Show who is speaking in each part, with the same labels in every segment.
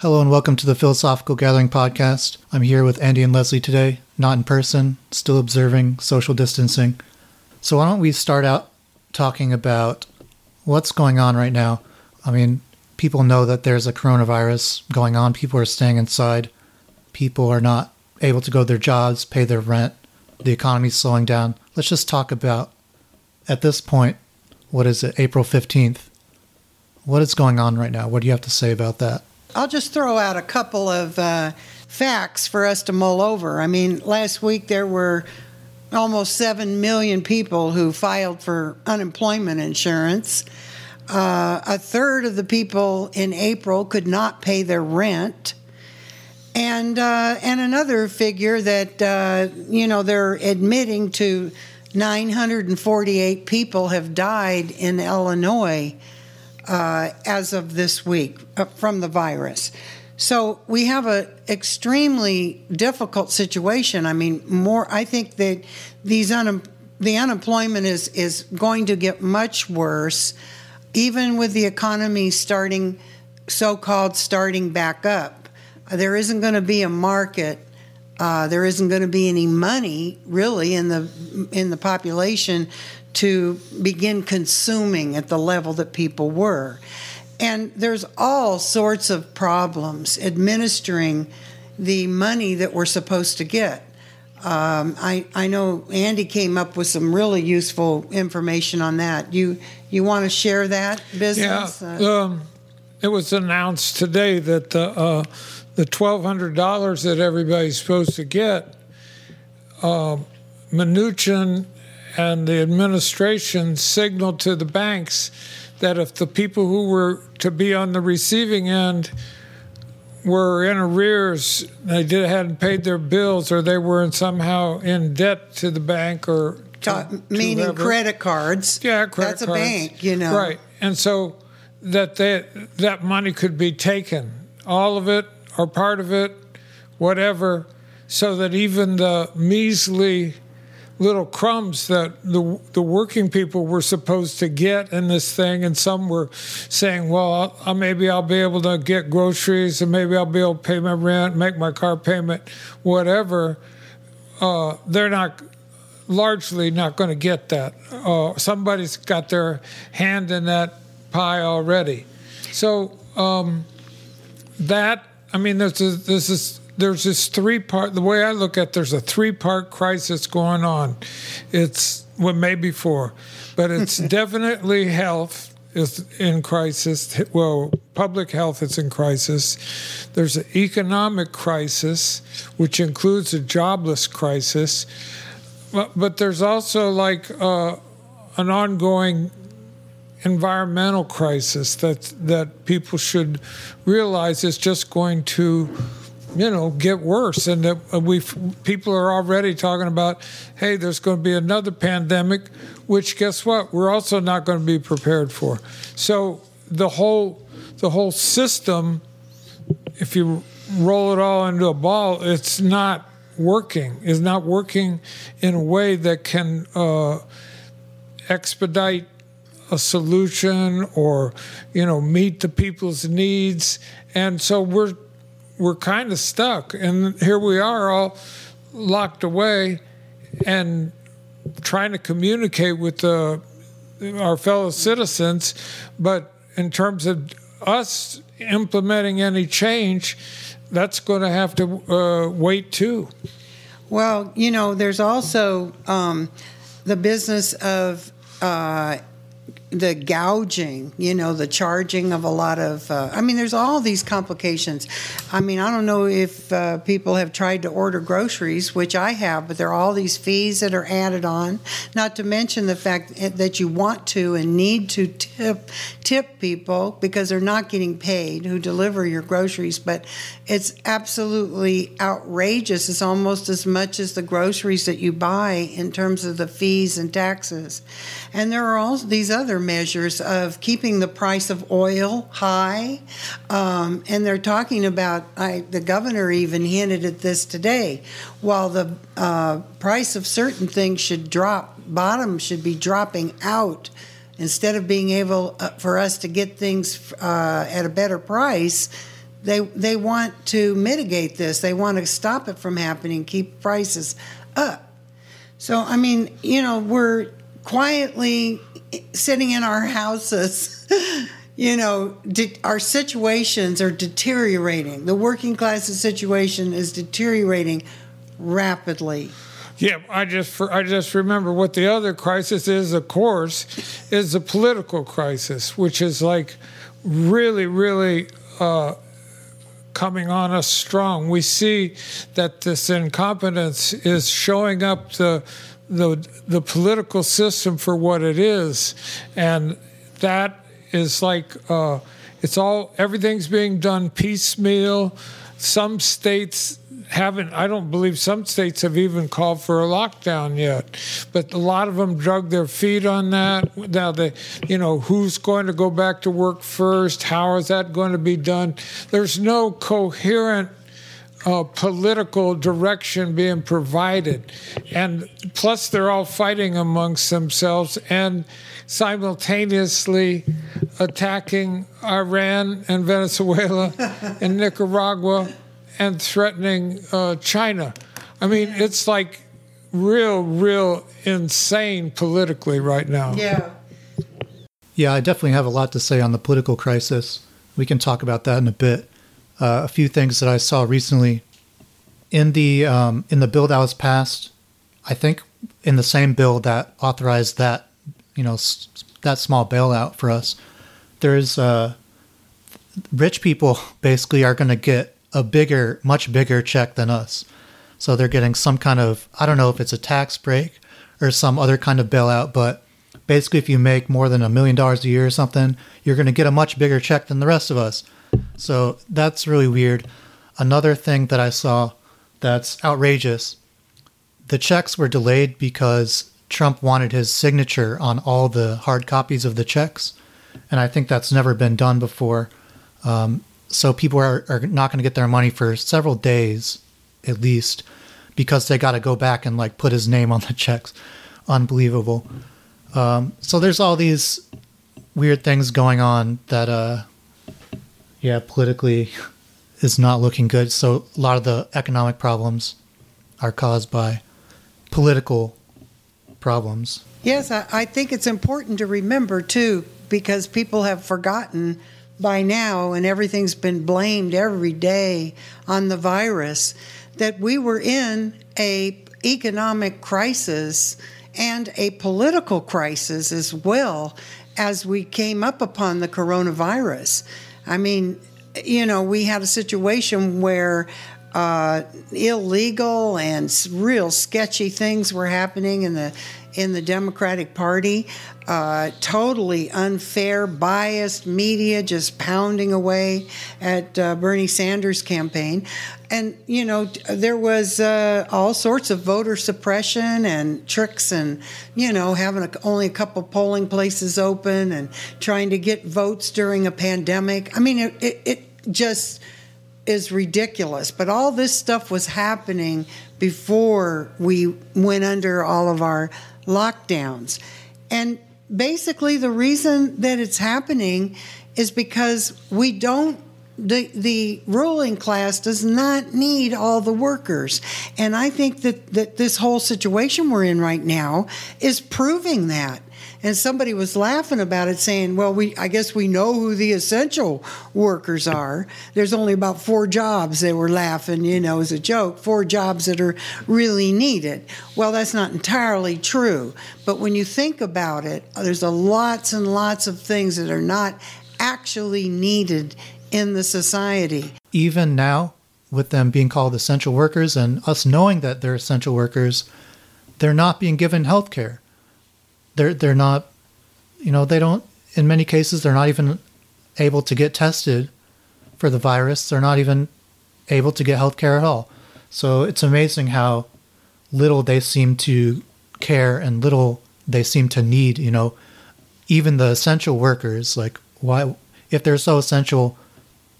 Speaker 1: Hello and welcome to the Philosophical Gathering podcast. I'm here with Andy and Leslie today, not in person, still observing social distancing. So, why don't we start out talking about what's going on right now? I mean, people know that there's a coronavirus going on, people are staying inside, people are not able to go to their jobs, pay their rent, the economy's slowing down. Let's just talk about, at this point, what is it, April 15th? What is going on right now? What do you have to say about that?
Speaker 2: I'll just throw out a couple of uh, facts for us to mull over. I mean, last week there were almost 7 million people who filed for unemployment insurance. Uh, a third of the people in April could not pay their rent. And, uh, and another figure that, uh, you know, they're admitting to 948 people have died in Illinois uh, as of this week uh, from the virus. So we have an extremely difficult situation. I mean, more. I think that these un- the unemployment is is going to get much worse, even with the economy starting, so-called starting back up. There isn't going to be a market. Uh, there isn't going to be any money really in the in the population to begin consuming at the level that people were. And there's all sorts of problems administering the money that we're supposed to get. Um, I, I know Andy came up with some really useful information on that. You you want to share that business?
Speaker 3: Yeah, uh, um, it was announced today that the uh, the twelve hundred dollars that everybody's supposed to get, uh, Mnuchin and the administration signaled to the banks that if the people who were to be on the receiving end were in arrears, they did, hadn't paid their bills, or they were somehow in debt to the bank or
Speaker 2: to, meaning credit cards.
Speaker 3: Yeah, credit cards.
Speaker 2: That's
Speaker 3: cards.
Speaker 2: a bank, you know.
Speaker 3: Right, and so that they, that money could be taken, all of it or part of it, whatever, so that even the measly little crumbs that the the working people were supposed to get in this thing, and some were saying, "Well, I'll, maybe I'll be able to get groceries, and maybe I'll be able to pay my rent, make my car payment, whatever." Uh, they're not largely not going to get that. Uh, somebody's got their hand in that pie already, so um, that I mean, a, there's this there's this three part the way i look at it, there's a three part crisis going on. It's well maybe four but it's definitely health is in crisis. Well public health is in crisis. There's an economic crisis which includes a jobless crisis. But, but there's also like uh, an ongoing environmental crisis that that people should realize is just going to you know get worse. And that we people are already talking about hey there's going to be another pandemic which guess what? We're also not going to be prepared for. So the whole the whole system if you roll it all into a ball it's not working. Is not working in a way that can uh, expedite a solution or you know meet the people's needs. And so we're we're kind of stuck. And here we are all locked away and trying to communicate with the, our fellow citizens. But in terms of us implementing any change, that's going to have to uh, wait too.
Speaker 2: Well, you know, there's also um, the business of uh, the gouging, you know, the charging of a lot of. Uh, I mean, there's all these complications. I mean, I don't know if uh, people have tried to order groceries, which I have, but there are all these fees that are added on. Not to mention the fact that you want to and need to tip tip people because they're not getting paid who deliver your groceries. But it's absolutely outrageous. It's almost as much as the groceries that you buy in terms of the fees and taxes. And there are all these other measures of keeping the price of oil high. Um, and they're talking about, I, the governor even hinted at this today, while the uh, price of certain things should drop, bottom should be dropping out instead of being able uh, for us to get things uh, at a better price They they want to mitigate this. They want to stop it from happening, keep prices up. So I mean, you know, we're quietly sitting in our houses. you know, de- our situations are deteriorating. The working class's situation is deteriorating rapidly.
Speaker 3: Yeah, I just I just remember what the other crisis is. Of course, is the political crisis, which is like really, really uh, coming on us strong. We see that this incompetence is showing up the the the political system for what it is, and that is like uh, it's all everything's being done piecemeal. Some states haven't i don't believe some states have even called for a lockdown yet but a lot of them drug their feet on that. Now they you know who's going to go back to work first? How is that going to be done? There's no coherent uh, political direction being provided and plus they're all fighting amongst themselves and simultaneously attacking iran and venezuela and nicaragua and threatening uh, China. I mean, it's like real, real insane politically right now.
Speaker 2: Yeah.
Speaker 1: Yeah, I definitely have a lot to say on the political crisis. We can talk about that in a bit. Uh, a few things that I saw recently in the um, in the bill that was passed. I think in the same bill that authorized that, you know, s- that small bailout for us. There's uh, rich people basically are going to get a bigger, much bigger check than us. So they're getting some kind of, I don't know if it's a tax break or some other kind of bailout, but basically, if you make more than a million dollars a year or something, you're going to get a much bigger check than the rest of us. So that's really weird. Another thing that I saw that's outrageous the checks were delayed because Trump wanted his signature on all the hard copies of the checks. And I think that's never been done before. Um, so people are, are not going to get their money for several days at least because they got to go back and like put his name on the checks unbelievable um, so there's all these weird things going on that uh yeah politically is not looking good so a lot of the economic problems are caused by political problems
Speaker 2: Yes, I, I think it's important to remember too, because people have forgotten by now, and everything's been blamed every day on the virus, that we were in a economic crisis and a political crisis as well as we came up upon the coronavirus. I mean, you know, we had a situation where uh, illegal and real sketchy things were happening in the in the Democratic Party. Uh, totally unfair, biased media just pounding away at uh, Bernie Sanders' campaign. And, you know, there was uh, all sorts of voter suppression and tricks and, you know, having a, only a couple polling places open and trying to get votes during a pandemic. I mean, it, it, it just is ridiculous. But all this stuff was happening before we went under all of our lockdowns. And basically, the reason that it's happening is because we don't. The, the ruling class does not need all the workers. And I think that, that this whole situation we're in right now is proving that. And somebody was laughing about it, saying, "Well, we I guess we know who the essential workers are. There's only about four jobs." They were laughing, you know, as a joke. Four jobs that are really needed. Well, that's not entirely true. But when you think about it, there's a lots and lots of things that are not actually needed in the society.
Speaker 1: even now with them being called essential workers and us knowing that they're essential workers they're not being given health care. They're they're not you know they don't in many cases they're not even able to get tested for the virus. They're not even able to get health care at all. So it's amazing how little they seem to care and little they seem to need you know. Even the essential workers like why if they're so essential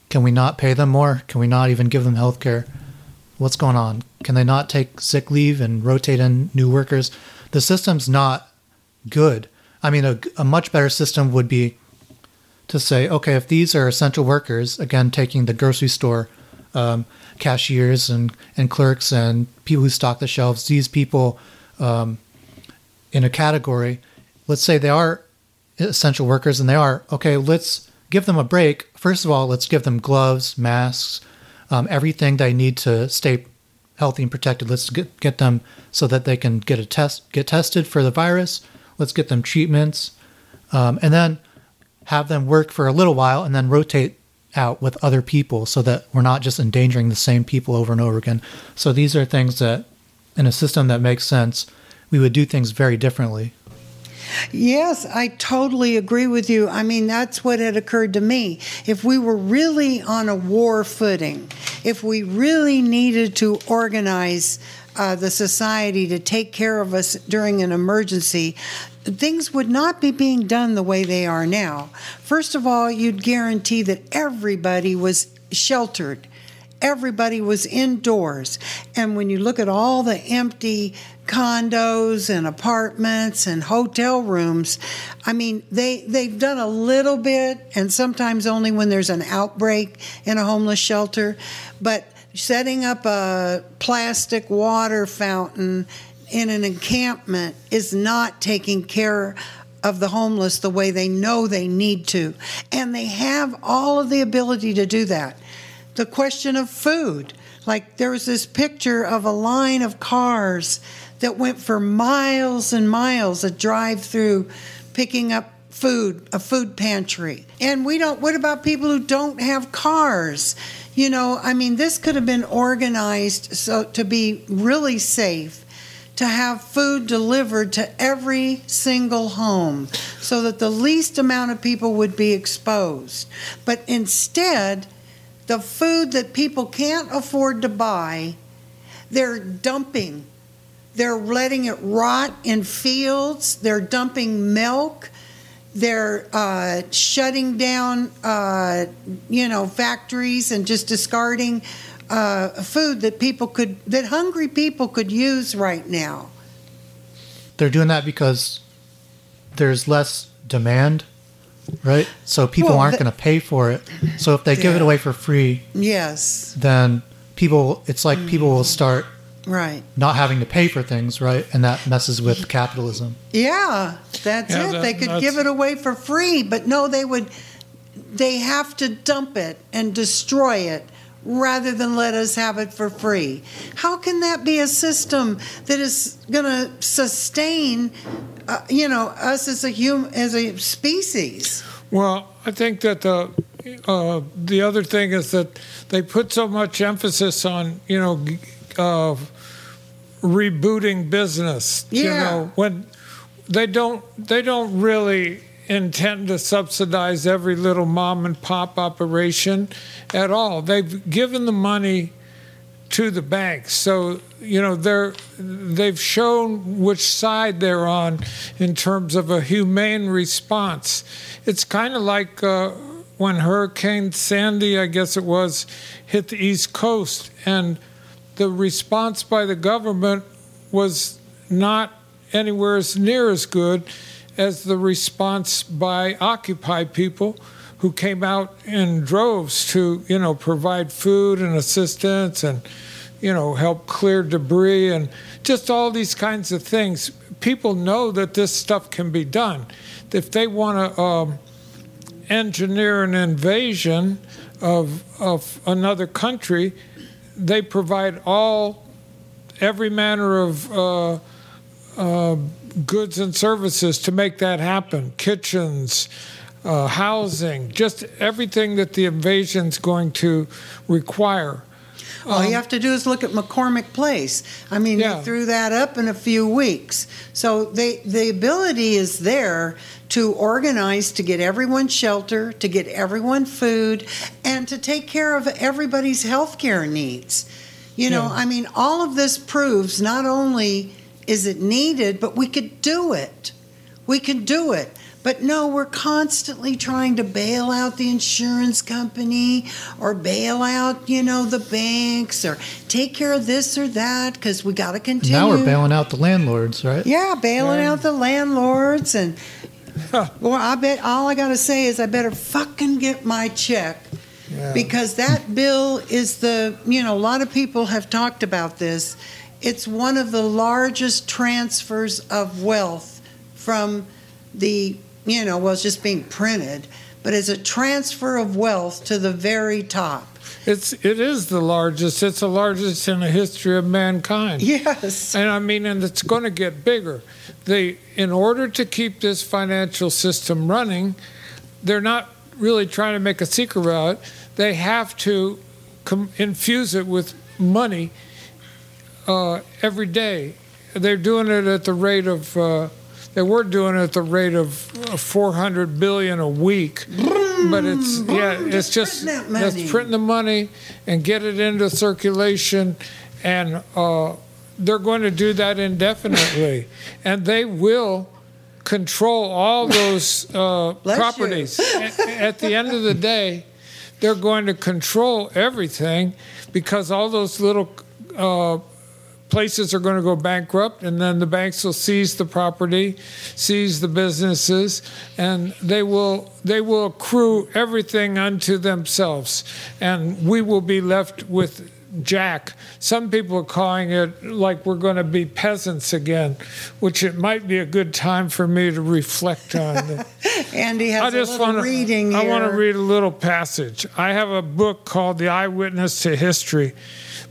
Speaker 1: can we not pay them more? Can we not even give them health care what's going on? Can they not take sick leave and rotate in new workers? The system's not good. I mean a, a much better system would be to say, okay, if these are essential workers, again, taking the grocery store um, cashiers and, and clerks and people who stock the shelves, these people um, in a category, let's say they are essential workers and they are, okay, let's give them a break. First of all, let's give them gloves, masks, um, everything they need to stay healthy and protected. Let's get, get them so that they can get a test, get tested for the virus. Let's get them treatments, um, and then have them work for a little while, and then rotate out with other people so that we're not just endangering the same people over and over again. So these are things that, in a system that makes sense, we would do things very differently.
Speaker 2: Yes, I totally agree with you. I mean, that's what had occurred to me. If we were really on a war footing, if we really needed to organize uh, the society to take care of us during an emergency, things would not be being done the way they are now. First of all, you'd guarantee that everybody was sheltered. Everybody was indoors. And when you look at all the empty condos and apartments and hotel rooms. I mean, they they've done a little bit and sometimes only when there's an outbreak in a homeless shelter, but setting up a plastic water fountain in an encampment is not taking care of the homeless the way they know they need to. And they have all of the ability to do that. The question of food, like there was this picture of a line of cars that went for miles and miles a drive through picking up food, a food pantry. And we don't, what about people who don't have cars? You know, I mean, this could have been organized so to be really safe to have food delivered to every single home so that the least amount of people would be exposed. But instead, the food that people can't afford to buy, they're dumping they're letting it rot in fields. They're dumping milk. They're uh, shutting down, uh, you know, factories and just discarding uh, food that people could, that hungry people could use right now.
Speaker 1: They're doing that because there's less demand, right? So people well, aren't going to pay for it. So if they yeah. give it away for free,
Speaker 2: yes,
Speaker 1: then people, it's like mm. people will start
Speaker 2: Right.
Speaker 1: Not having to pay for things, right? And that messes with capitalism.
Speaker 2: Yeah, that's yeah, it. That, they could give it away for free, but no, they would they have to dump it and destroy it rather than let us have it for free. How can that be a system that is going to sustain uh, you know, us as a human as a species?
Speaker 3: Well, I think that the uh, the other thing is that they put so much emphasis on, you know, uh, rebooting business.
Speaker 2: Yeah.
Speaker 3: You know, when they don't they don't really intend to subsidize every little mom and pop operation at all. They've given the money to the banks. So, you know, they're they've shown which side they're on in terms of a humane response. It's kind of like uh, when Hurricane Sandy, I guess it was, hit the East Coast and the response by the government was not anywhere as near as good as the response by Occupy people who came out in droves to, you know, provide food and assistance and, you know, help clear debris and just all these kinds of things. People know that this stuff can be done. If they want to um, engineer an invasion of, of another country, they provide all every manner of uh, uh, goods and services to make that happen kitchens uh, housing just everything that the invasion's going to require
Speaker 2: all um, you have to do is look at McCormick Place. I mean, yeah. they threw that up in a few weeks. So they, the ability is there to organize to get everyone shelter, to get everyone food, and to take care of everybody's health care needs. You know, yeah. I mean, all of this proves not only is it needed, but we could do it. We can do it. But no, we're constantly trying to bail out the insurance company or bail out, you know, the banks or take care of this or that because we got to continue.
Speaker 1: Now we're bailing out the landlords, right?
Speaker 2: Yeah, bailing yeah. out the landlords and well, I bet all I got to say is I better fucking get my check
Speaker 3: Yeah.
Speaker 2: because that bill is the, you know, a lot of people have talked about this. It's one of the largest transfers of wealth from the, you know, well, it's just being printed, but it's a transfer of wealth to the very top.
Speaker 3: It's it is the largest. It's the largest in the history of mankind.
Speaker 2: Yes.
Speaker 3: And I mean, and it's going to get bigger. They, in order to keep this financial system running, they're not really trying to make a secret about it. They have to com- infuse it with money uh, every day. They're doing it at the rate of. Uh, they were doing it at the rate of uh, 400 billion a week, but it's yeah, it's
Speaker 2: just
Speaker 3: just
Speaker 2: print money.
Speaker 3: printing the money and get it into circulation, and uh, they're going to do that indefinitely, and they will control all those uh, properties. at, at the end of the day, they're going to control everything because all those little uh, places are going to go bankrupt, and then the banks will seize the property, seize the businesses, and they will they will accrue everything unto themselves, and we will be left with jack. Some people are calling it like we're going to be peasants again, which it might be a good time for me to reflect on.
Speaker 2: Andy has
Speaker 3: I
Speaker 2: a
Speaker 3: just
Speaker 2: little
Speaker 3: want to
Speaker 2: reading
Speaker 3: I want to read a little passage. I have a book called The Eyewitness to History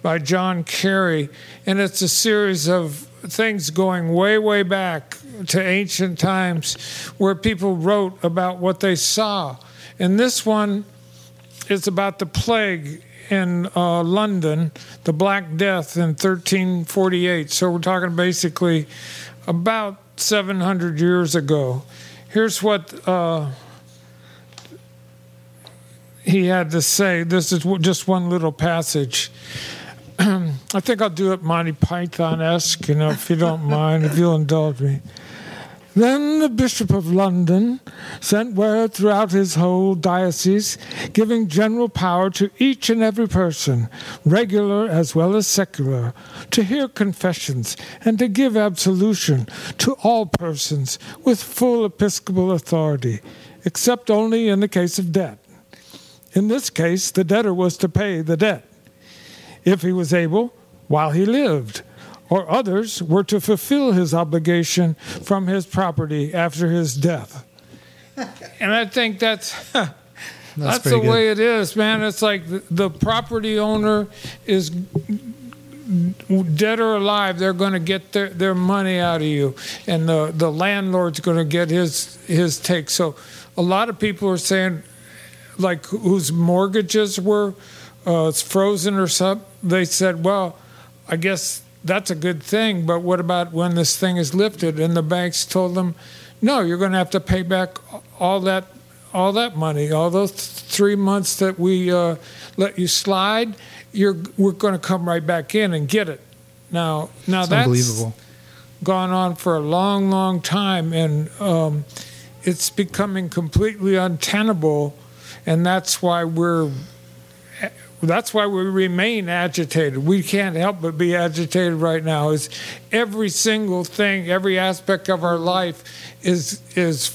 Speaker 3: by John Carey, and it's a series of things going way, way back to ancient times where people wrote about what they saw. And this one is about the plague in uh, London, the Black Death in 1348. So we're talking basically about 700 years ago. Here's what uh, he had to say. This is just one little passage. I think I'll do it Monty Python esque, you know, if you don't mind, if you'll indulge me. Then the Bishop of London sent word throughout his whole diocese, giving general power to each and every person, regular as well as secular, to hear confessions and to give absolution to all persons with full episcopal authority, except only in the case of debt. In this case, the debtor was to pay the debt, if he was able, while he lived or others were to fulfill his obligation from his property after his death. and I think that's that's, the
Speaker 1: good.
Speaker 3: way it is, man. It's like the, the property owner is dead or alive, they're going to get their, their money out of you, and the, the landlord's going to get his his take. So, a lot of people are saying, like whose mortgages were uh, it's frozen or something. They said, well, I guess that's a good thing, but what about when this thing is lifted? And the banks told them, no, you're going to have to pay back all that all that money, all those three months that we uh, let you slide. You're we're going to come right back in and get it. Now, now
Speaker 1: It's
Speaker 3: that's
Speaker 1: unbelievable.
Speaker 3: gone on for a long, long time, and um, it's becoming completely untenable, and that's why we're that's why we remain agitated. We can't help but be agitated right now. Is every single thing, every aspect of our life is is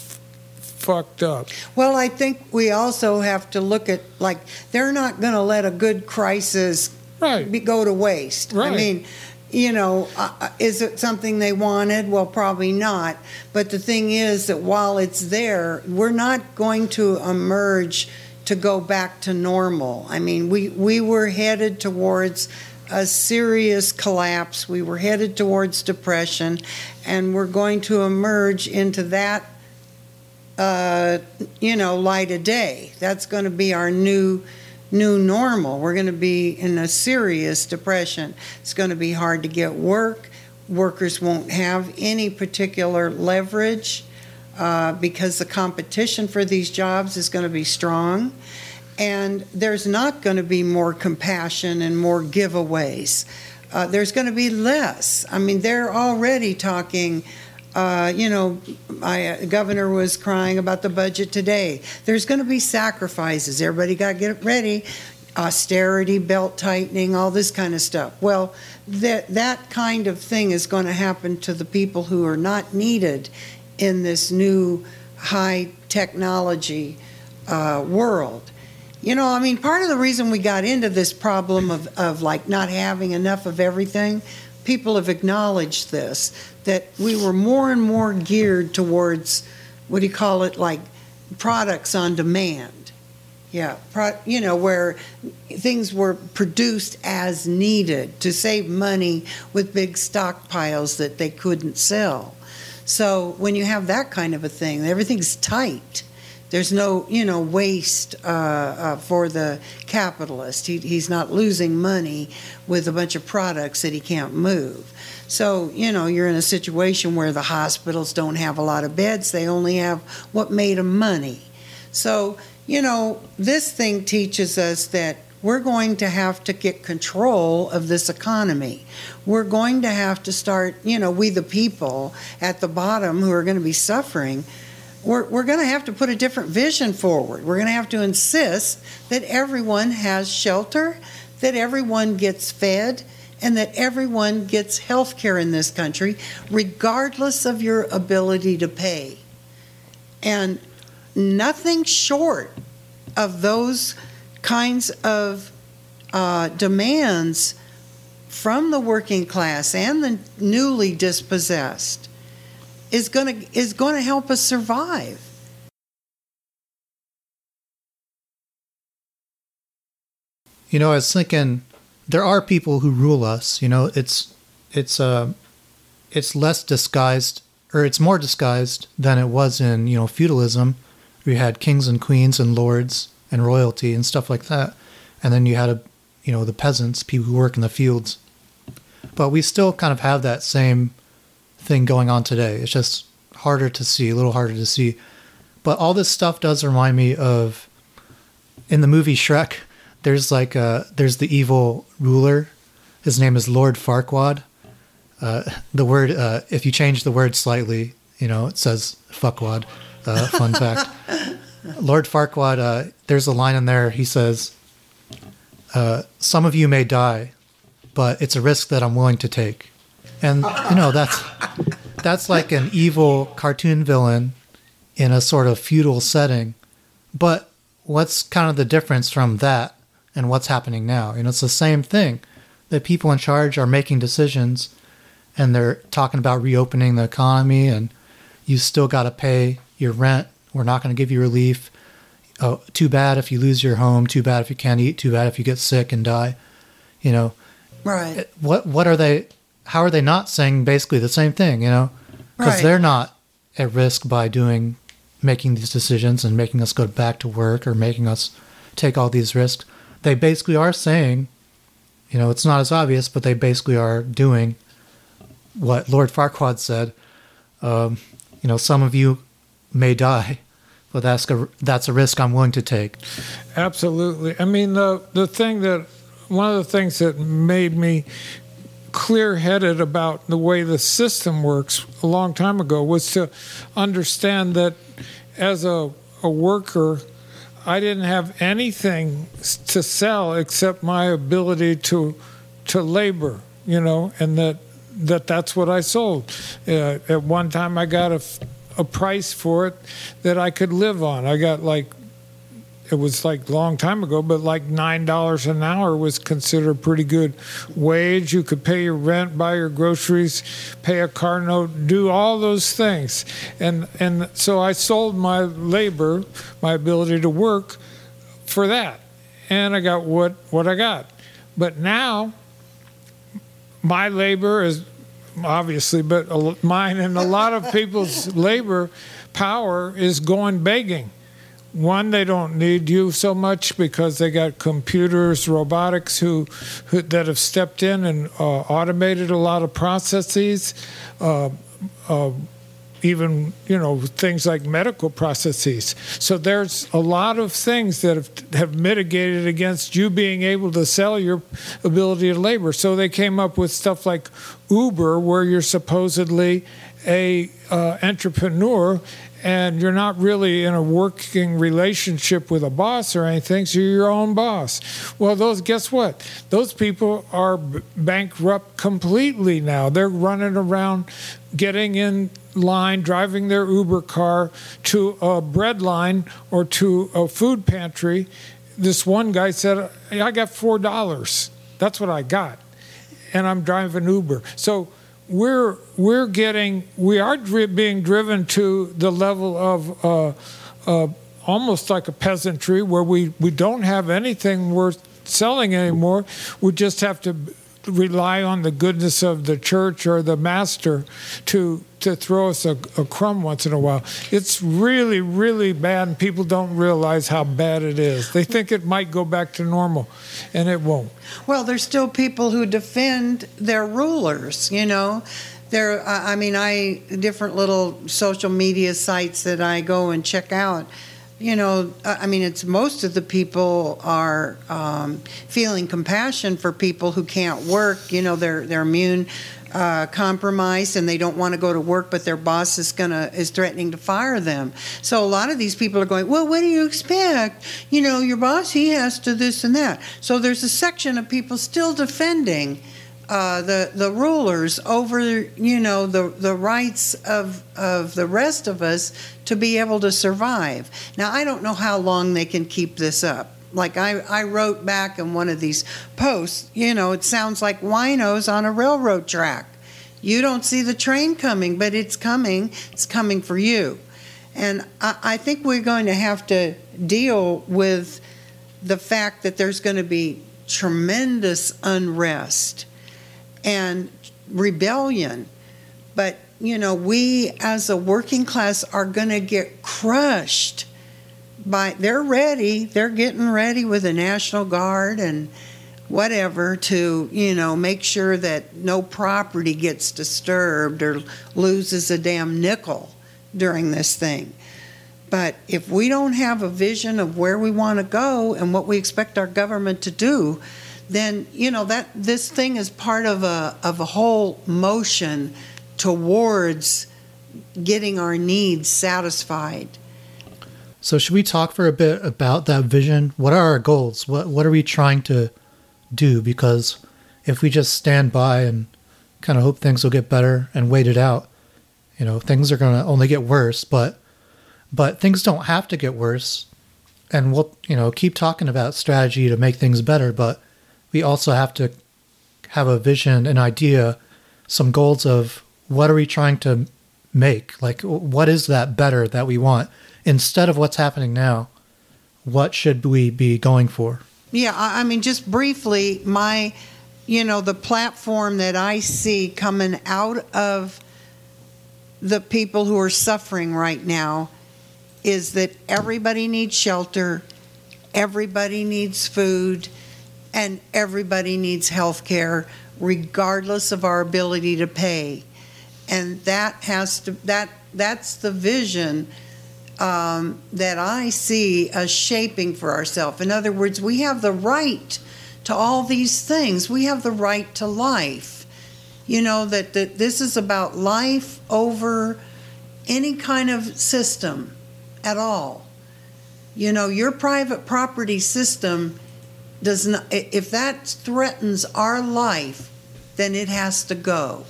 Speaker 3: fucked up.
Speaker 2: Well, I think we also have to look at like they're not going to let a good crisis
Speaker 3: Right.
Speaker 2: be, go to waste.
Speaker 3: Right.
Speaker 2: I mean, you know, uh, uh, is it something they wanted? Well, probably not. But the thing is that while it's there, we're not going to emerge to go back to normal. I mean, we we were headed towards a serious collapse. We were headed towards depression, and we're going to emerge into that uh, you know, light of day. That's going to be our new new normal. We're going to be in a serious depression. It's going to be hard to get work. Workers won't have any particular leverage uh, because the competition for these jobs is going to be strong. And there's not going to be more compassion and more giveaways. Uh, there's going to be less. I mean, they're already talking uh, you know, my uh, governor was crying about the budget today. There's going to be sacrifices. Everybody got to get ready. Austerity, belt tightening, all this kind of stuff. Well, that that kind of thing is going to happen to the people who are not needed in this new high technology uh, world. You know, I mean, part of the reason we got into this problem of, of like not having enough of everything, people have acknowledged this, that we were more and more geared towards, what do you call it, like products on demand. Yeah, pro, you know, where things were produced as needed to save money with big stockpiles that they couldn't sell. So when you have that kind of a thing, everything's tight. There's no, you know, waste uh, uh, for the capitalist. He, he's not losing money with a bunch of products that he can't move. So, you know, you're in a situation where the hospitals don't have a lot of beds, they only have what made them money. So, you know, this thing teaches us that we're going to have to get control of this economy. We're going to have to start, you know, we the people at the bottom who are going to be suffering, we're, we're going to have to put a different vision forward. We're going to have to insist that everyone has shelter, that everyone gets fed, and that everyone gets health care in this country, regardless of your ability to pay. And nothing short of those kinds of uh, demands from the working class and the newly dispossessed is going to is going to help us survive.
Speaker 1: You know, I was thinking there are people who rule us. You know, it's it's uh, it's less disguised or it's more disguised than it was in you know feudalism. We had kings and queens and lords and royalty and stuff like that, and then you had a you know the peasants, people who work in the fields. But we still kind of have that same thing going on today. It's just harder to see, a little harder to see. But all this stuff does remind me of in the movie Shrek. There's like a, there's the evil ruler. His name is Lord Farquaad. Uh, the word uh, if you change the word slightly, you know it says fuckwad. Uh, fun fact. Lord Farquaad. Uh, there's a line in there. He says, uh, "Some of you may die, but it's a risk that I'm willing to take." And you know that's that's like an evil cartoon villain in a sort of feudal setting. But what's kind of the difference from that and what's happening now? You know, it's the same thing. The people in charge are making decisions and they're talking about reopening the economy and you still got to pay your rent. We're not going to give you relief. Oh, too bad if you lose your home. Too bad if you can't eat. Too bad if you get sick and die. You know,
Speaker 2: Right.
Speaker 1: what what are they? How are they not saying basically the same thing? You know, because
Speaker 2: Right.
Speaker 1: they're not at risk by doing making these decisions and making us go back to work or making us take all these risks. They basically are saying, you know, it's not as obvious, but they basically are doing what Lord Farquaad said. Um, you know, some of you may die, but that's a, that's a risk I'm willing to take.
Speaker 3: Absolutely. I mean, the the thing that one of the things that made me clear-headed about the way the system works a long time ago was to understand that as a, a worker I didn't have anything to sell except my ability to to labor, you know, and that that that's what I sold. Uh, at one time, I got a, a price for it that I could live on. I got like it was like a long time ago, but like nine dollars an hour was considered a pretty good wage. You could pay your rent, buy your groceries, pay a car note, do all those things, and and so I sold my labor, my ability to work, for that, and I got what what I got. But now, my labor is obviously, but mine and a lot of people's labor power is going begging. One they don't need you so much because they got computers robotics who, who that have stepped in and uh, automated a lot of processes. Uh, uh, even you know things like medical processes. So there's a lot of things that have, have mitigated against you being able to sell your ability to labor. So they came up with stuff like uber where you're supposedly a uh, entrepreneur and you're not really in a working relationship with a boss or anything, so you're your own boss. Well, those guess what? Those people are b- bankrupt completely now. They're running around, getting in line, driving their Uber car to a bread line or to a food pantry. This one guy said, hey, "I got four dollars. That's what I got, and I'm driving Uber." So we're we're getting we are dri- being driven to the level of uh, uh, almost like a peasantry where we we don't have anything worth selling anymore. We just have to rely on the goodness of the church or the master to to throw us a, a, crumb once in a while. It's really, really bad, and people don't realize how bad it is. They think it might go back to normal, and it won't.
Speaker 2: Well, there's still people who defend their rulers, you know. There, I mean, I different little social media sites that I go and check out you know, I mean, it's most of the people are um, feeling compassion for people who can't work. You know, they're they're immune uh, compromised and they don't want to go to work, but their boss is gonna is threatening to fire them. So a lot of these people are going, well, what do you expect? You know, your boss he has to this and that. So there's a section of people still defending uh, the the rulers over you know the the rights of of the rest of us to be able to survive. Now I don't know how long they can keep this up. Like I, I wrote back in one of these posts, you know, it sounds like winos on a railroad track. You don't see the train coming, but it's coming. It's coming for you. And I, I think we're going to have to deal with the fact that there's going to be tremendous unrest and rebellion. But, you know, we as a working class are going to get crushed by, they're ready, they're getting ready with the National Guard and whatever to, you know, make sure that no property gets disturbed or loses a damn nickel during this thing. But if we don't have a vision of where we want to go and what we expect our government to do, then you know that this thing is part of a of a whole motion towards getting our needs satisfied.
Speaker 1: So should we talk for a bit about that vision? What are our goals? What what are we trying to do because if we just stand by and kind of hope things will get better and wait it out, you know, things are going to only get worse, but but things don't have to get worse. And we'll, you know, keep talking about strategy to make things better, but we also have to have a vision, an idea, some goals of what are we trying to make? Like, what is that better that we want instead of what's happening now? What should we be going for?
Speaker 2: Yeah, I mean, just briefly, my, you know, the platform that I see coming out of the people who are suffering right now is that everybody needs shelter, everybody needs food, and everybody needs health care regardless of our ability to pay and that has to that that's the vision um, that I see us shaping for ourselves. In other words, we have the right to all these things. We have the right to life. You know that, that this is about life over any kind of system at all. You know, your private property system does not, if that threatens our life, then it has to go.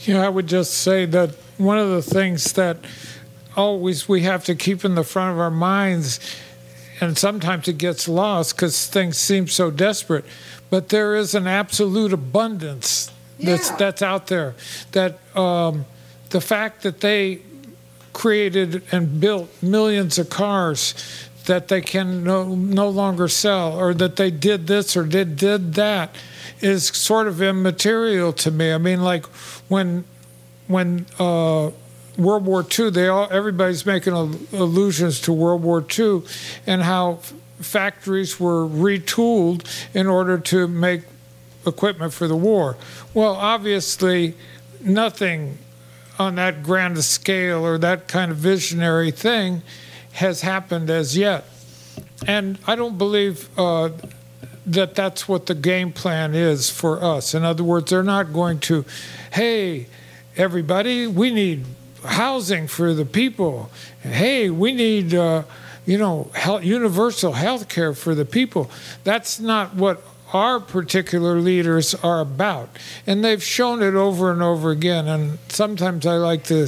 Speaker 3: Yeah, I would just say that one of the things that always we have to keep in the front of our minds, and sometimes it gets lost because things seem so desperate, but there is an absolute abundance that's that's out there. That um, the fact that they created and built millions of cars that they can no, no longer sell or that they did this or did did that is sort of immaterial to me. I mean, like when when uh, World War II, they all everybody's making al- allusions to World War II and how f- factories were retooled in order to make equipment for the war. Well, obviously, nothing on that grand scale or that kind of visionary thing has happened as yet. And I don't believe uh, that that's what the game plan is for us. In other words, they're not going to, hey, everybody, we need housing for the people. Hey, we need, uh, you know, health, universal health care for the people. That's not what our particular leaders are about. And they've shown it over and over again. And sometimes I like to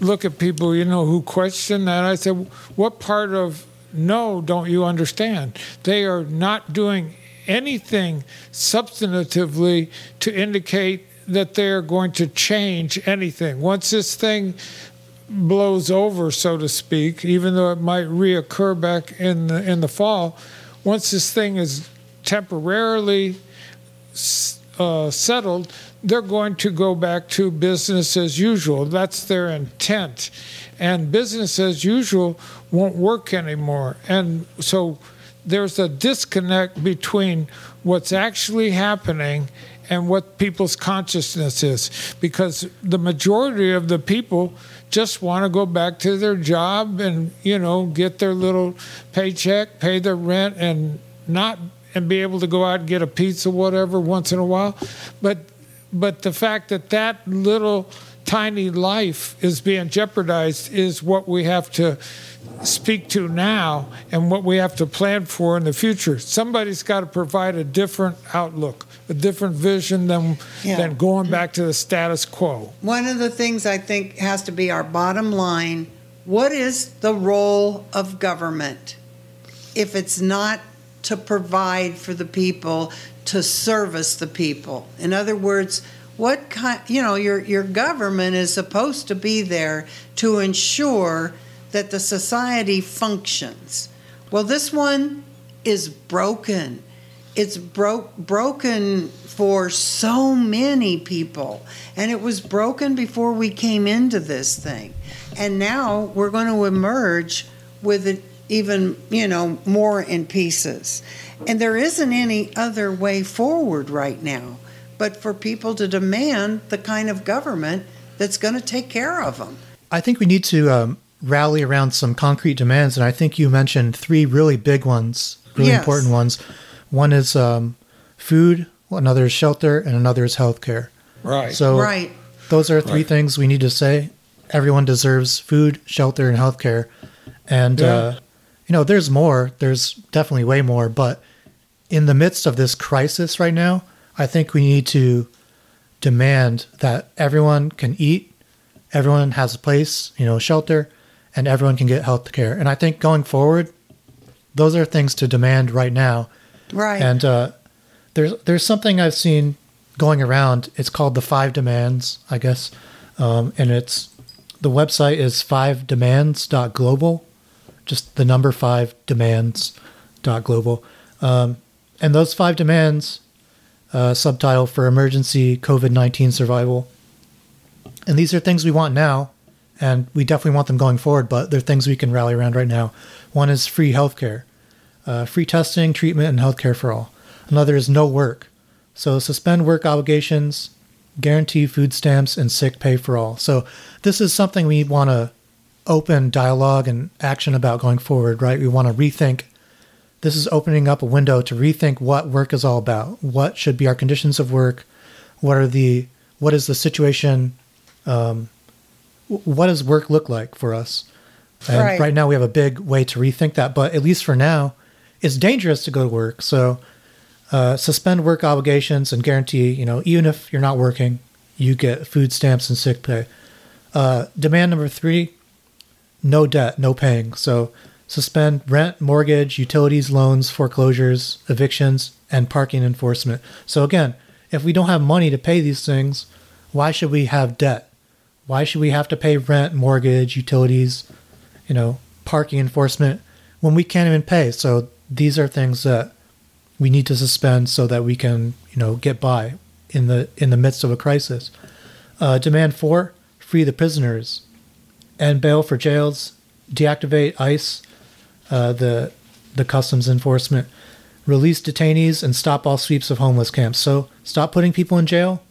Speaker 3: look at people, you know, who question that. I said, what part of no don't you understand? They are not doing anything substantively to indicate that they're going to change anything. Once this thing blows over, so to speak, even though it might reoccur back in the, in the fall, once this thing is temporarily uh, settled, they're going to go back to business as usual. That's their intent. And business as usual won't work anymore. And so there's a disconnect between what's actually happening and what people's consciousness is because the majority of the people just want to go back to their job and you know get their little paycheck pay their rent and not and be able to go out and get a pizza whatever once in a while but but the fact that that little tiny life is being jeopardized is what we have to speak to now and what we have to plan for in the future. Somebody's got to provide a different outlook, a different vision than yeah. than going back to the status quo.
Speaker 2: One of the things I think has to be our bottom line, what is the role of government if it's not to provide for the people, to service the people? In other words, what kind you know your your government is supposed to be there to ensure that the society functions. Well, this one is broken. It's broke broken for so many people. And it was broken before we came into this thing. And now we're going to emerge with it even, you know, more in pieces. And there isn't any other way forward right now but for people to demand the kind of government that's going to take care of them.
Speaker 1: I think we need to um, rally around some concrete demands. And I think you mentioned three really big ones, really yes. important ones. One is um, food, another is shelter, and another is healthcare.
Speaker 3: Right.
Speaker 1: So
Speaker 2: right.
Speaker 1: those are three right. things we need to say. Everyone deserves food, shelter, and healthcare. And, yeah. uh, you know, there's more. There's definitely way more. But in the midst of this crisis right now, I think we need to demand that everyone can eat, everyone has a place, you know, shelter, and everyone can get health care. And I think going forward, those are things to demand right now.
Speaker 2: Right.
Speaker 1: And uh, there's there's something I've seen going around. It's called the five demands, I guess, um, and it's the website is five demands.global, just the number five demands.global. Um, and those five demands, uh, subtitle for emergency COVID 19 survival. And these are things we want now, and we definitely want them going forward, but they're things we can rally around right now. One is free healthcare, uh, free testing, treatment, and healthcare for all. Another is no work. So suspend work obligations, guarantee food stamps, and sick pay for all. So this is something we want to open dialogue and action about going forward, right? We want to rethink. This is opening up a window to rethink what work is all about. What should be our conditions of work? What are the what is the situation um, what does work look like for us? And right. right now we have a big way to rethink that, but at least for now, it's dangerous to go to work. So uh, suspend work obligations and guarantee, you know, even if you're not working, you get food stamps and sick pay. Uh, demand number three, no debt, no paying. So suspend rent, mortgage, utilities, loans, foreclosures, evictions, and parking enforcement. So again, if we don't have money to pay these things, why should we have debt? Why should we have to pay rent, mortgage, utilities, you know, parking enforcement when we can't even pay? So these are things that we need to suspend so that we can, you know, get by in the in the midst of a crisis. Uh, demand four: free the prisoners, end bail for jails, deactivate ICE, uh, the the customs enforcement, release detainees, and stop all sweeps of homeless camps. So stop putting people in jail.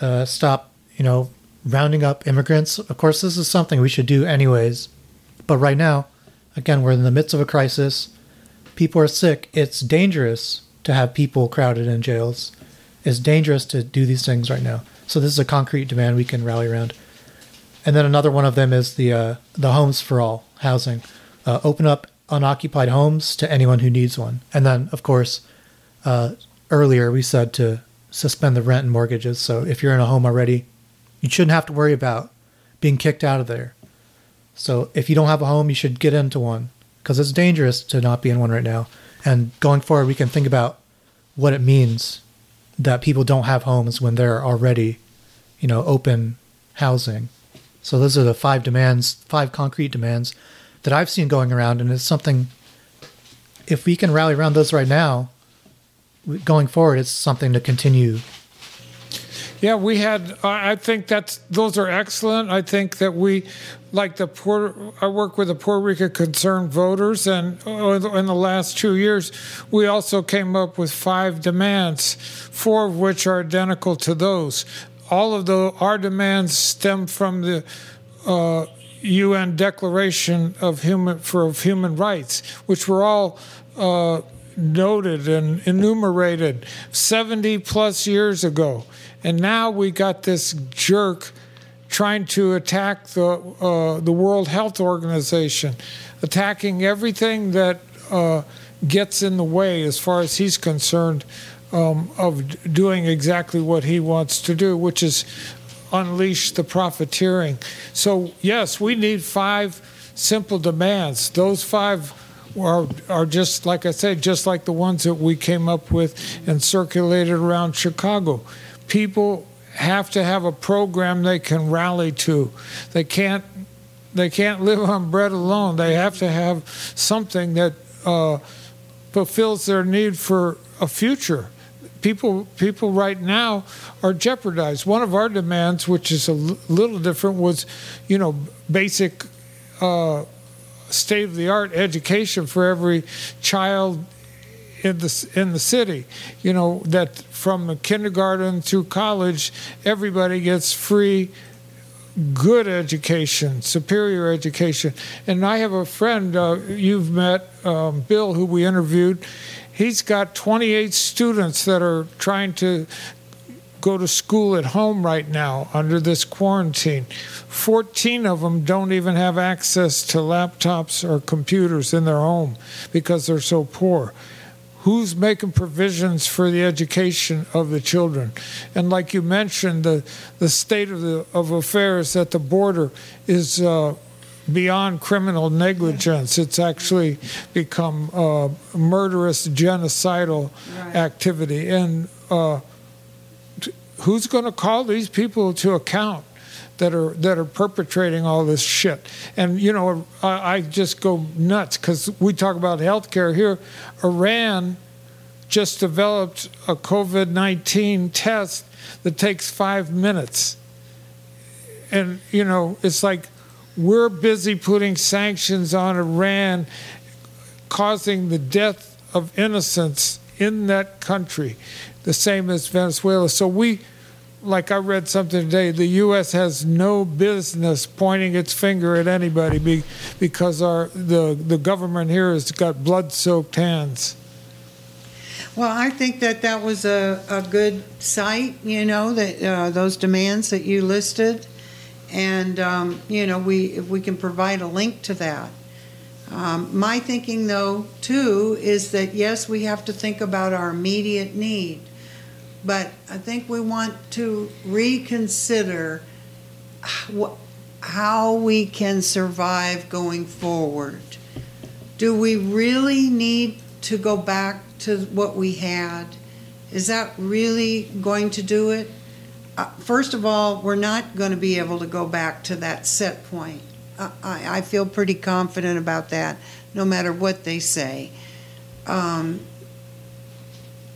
Speaker 1: Uh, stop, you know, rounding up immigrants. Of course, this is something we should do anyways. But right now, again, we're in the midst of a crisis. People are sick. It's dangerous to have people crowded in jails. It's dangerous to do these things right now. So this is a concrete demand we can rally around. And then another one of them is the uh, the homes for all housing. Uh, open up unoccupied homes to anyone who needs one. And then, of course, uh, earlier we said to suspend the rent and mortgages. So if you're in a home already, you shouldn't have to worry about being kicked out of there. So if you don't have a home, you should get into one because it's dangerous to not be in one right now. And going forward, we can think about what it means that people don't have homes when they're already, you know, open housing. So those are the five demands, five concrete demands that I've seen going around, and it's something. If we can rally around those right now, going forward, it's something to continue
Speaker 3: yeah, we had. I think that's those are excellent. I think that we, like the poor. I work with the Puerto Rico Concerned Voters, and uh, in the last two years, we also came up with five demands, four of which are identical to those. All of the our demands stem from the. Uh, UN Declaration of Human for of Human Rights, which were all uh, noted and enumerated 70 plus years ago. And now we got this jerk trying to attack the uh, the World Health Organization, attacking everything that uh, gets in the way, as far as he's concerned, um, of doing exactly what he wants to do, which is unleash the profiteering. So yes, we need five simple demands. Those five are, are just like I said, just like the ones that we came up with and circulated around Chicago people have to have a program they can rally to. They can't they can't live on bread alone. They have to have something that uh, fulfills their need for a future. People people right now are jeopardized. One of our demands, which is a l- little different, was you know basic. Uh, state of the art education for every child in the in the city. You know that from kindergarten through college, everybody gets free, good education, superior education. And I have a friend uh, you've met, um, Bill, who we interviewed. He's got 28 students that are trying to go to school at home right now under this quarantine. 14 of them don't even have access to laptops or computers in their home because they're so poor who's making provisions for the education of the children and like you mentioned the the state of the of affairs at the border is uh, beyond criminal negligence it's actually become uh, murderous genocidal right. activity and uh, who's going to call these people to account that are that are perpetrating all this shit. And you know, I, I just go nuts because we talk about healthcare here. Iran just developed a COVID nineteen test that takes five minutes, and you know, it's like we're busy putting sanctions on Iran, causing the death of innocents in that country, the same as Venezuela. So we like I read something today, the U.S. has no business pointing its finger at anybody be, because our the the government here has got blood-soaked hands.
Speaker 2: Well, I think that that was a, a good site, you know, that uh, those demands that you listed, and um, you know, we if we can provide a link to that. Um, my thinking, though, too, is that yes, we have to think about our immediate need but I think we want to reconsider how we can survive going forward. Do we really need to go back to what we had? Is that really going to do it? Uh, first of all, we're not going to be able to go back to that set point. I, I feel pretty confident about that, no matter what they say. Um,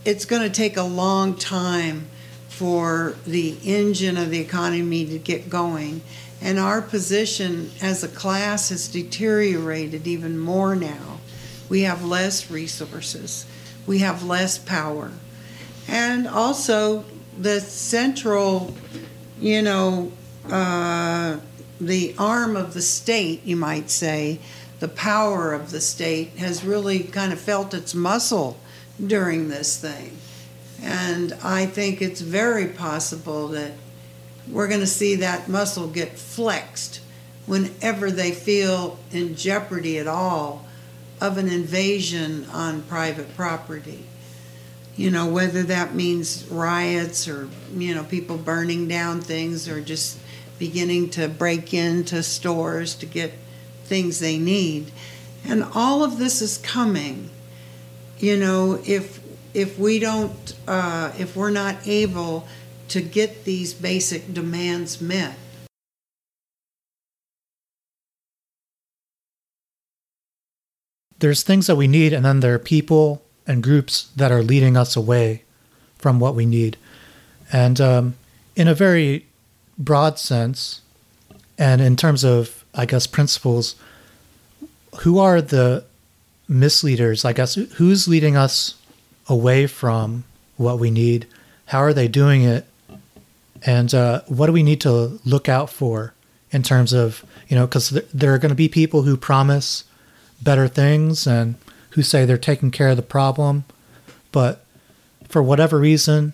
Speaker 2: it's going to take a long time for the engine of the economy to get going. And our position as a class has deteriorated even more now. We have less resources, we have less power. And also, the central, you know, uh, the arm of the state, you might say, the power of the state has really kind of felt its muscle during this thing. And I think it's very possible that we're going to see that muscle get flexed whenever they feel in jeopardy at all of an invasion on private property. You know, whether that means riots or, you know, people burning down things or just beginning to break into stores to get things they need. And all of this is coming. You know, if if we don't, uh, if we're not able to get these basic demands met.
Speaker 1: There's things that we need, and then there are people and groups that are leading us away from what we need. And um, in a very broad sense, and in terms of, I guess, principles, who are the misleaders? I guess who's leading us away from what we need? How are they doing it? And uh, what do we need to look out for in terms of, you know, because there are going to be people who promise better things and who say they're taking care of the problem, but for whatever reason,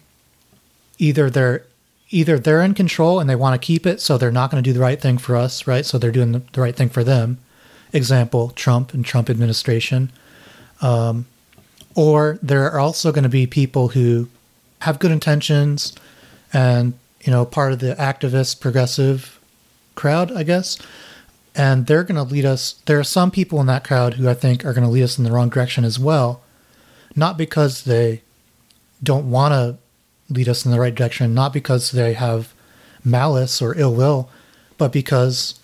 Speaker 1: either they're either they're in control and they want to keep it, so they're not going to do the right thing for us, right? So they're doing the, right thing for them. Example: Trump and Trump administration. Um, or there are also going to be people who have good intentions and you know part of the activist progressive crowd i guess and they're going to lead us there are some people in that crowd who i think are going to lead us in the wrong direction as well. Not because they don't want to lead us in the right direction not because they have malice or ill will but because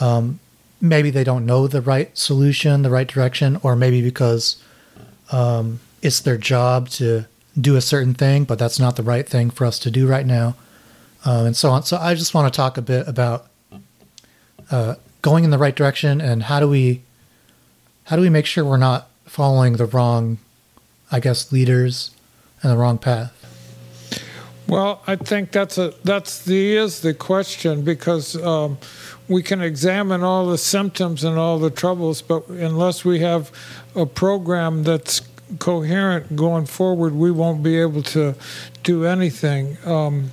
Speaker 1: um, maybe they don't know the right solution the right direction or maybe because um, it's their job to do a certain thing but that's not the right thing for us to do right now. Um, and so on. So i just want to talk a bit about uh, going in the right direction and how do we how do we make sure we're not following the wrong i guess leaders and the wrong path?
Speaker 3: Well i think that's a that's the is the question because um, we can examine all the symptoms and all the troubles but unless we have a program that's coherent going forward we won't be able to do anything um,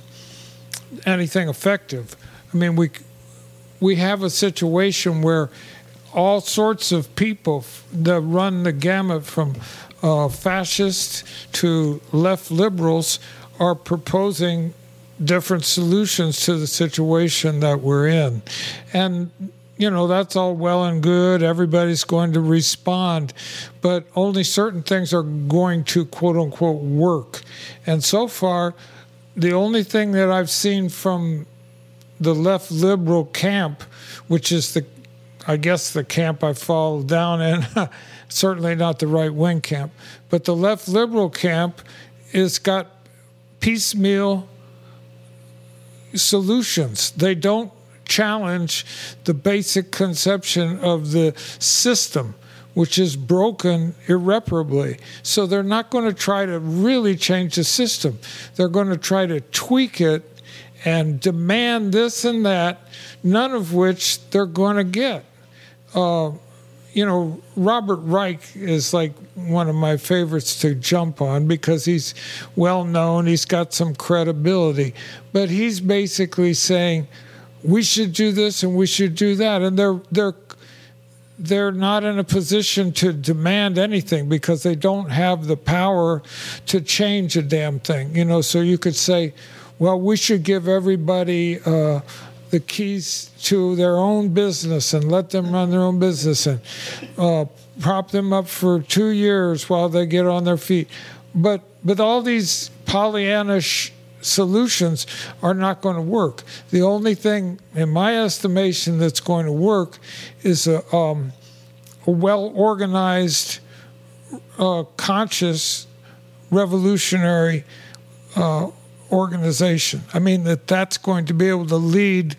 Speaker 3: anything effective. I mean we we have a situation where all sorts of people that run the gamut from uh, fascists to left liberals are proposing different solutions to the situation that we're in. And, you know, that's all well and good. Everybody's going to respond, but only certain things are going to quote unquote work. And so far, the only thing that I've seen from the left liberal camp, which is the, I guess, the camp I fall down in, certainly not the right wing camp, but the left liberal camp is got piecemeal solutions. They don't challenge the basic conception of the system which is broken irreparably. So they're not going to try to really change the system. They're going to try to tweak it and demand this and that, none of which they're going to get. Uh, you know, Robert Reich is like one of my favorites to jump on because he's well known, he's got some credibility, but he's basically saying we should do this and we should do that, and they're they're they're not in a position to demand anything because they don't have the power to change a damn thing. You know, so you could say, well, we should give everybody uh, the keys to their own business and let them run their own business and uh, prop them up for two years while they get on their feet. But but all these Pollyannish solutions are not going to work. The only thing, in my estimation, that's going to work is a, um, a well organized, uh, conscious, revolutionary uh, organization. I mean, that that's going to be able to lead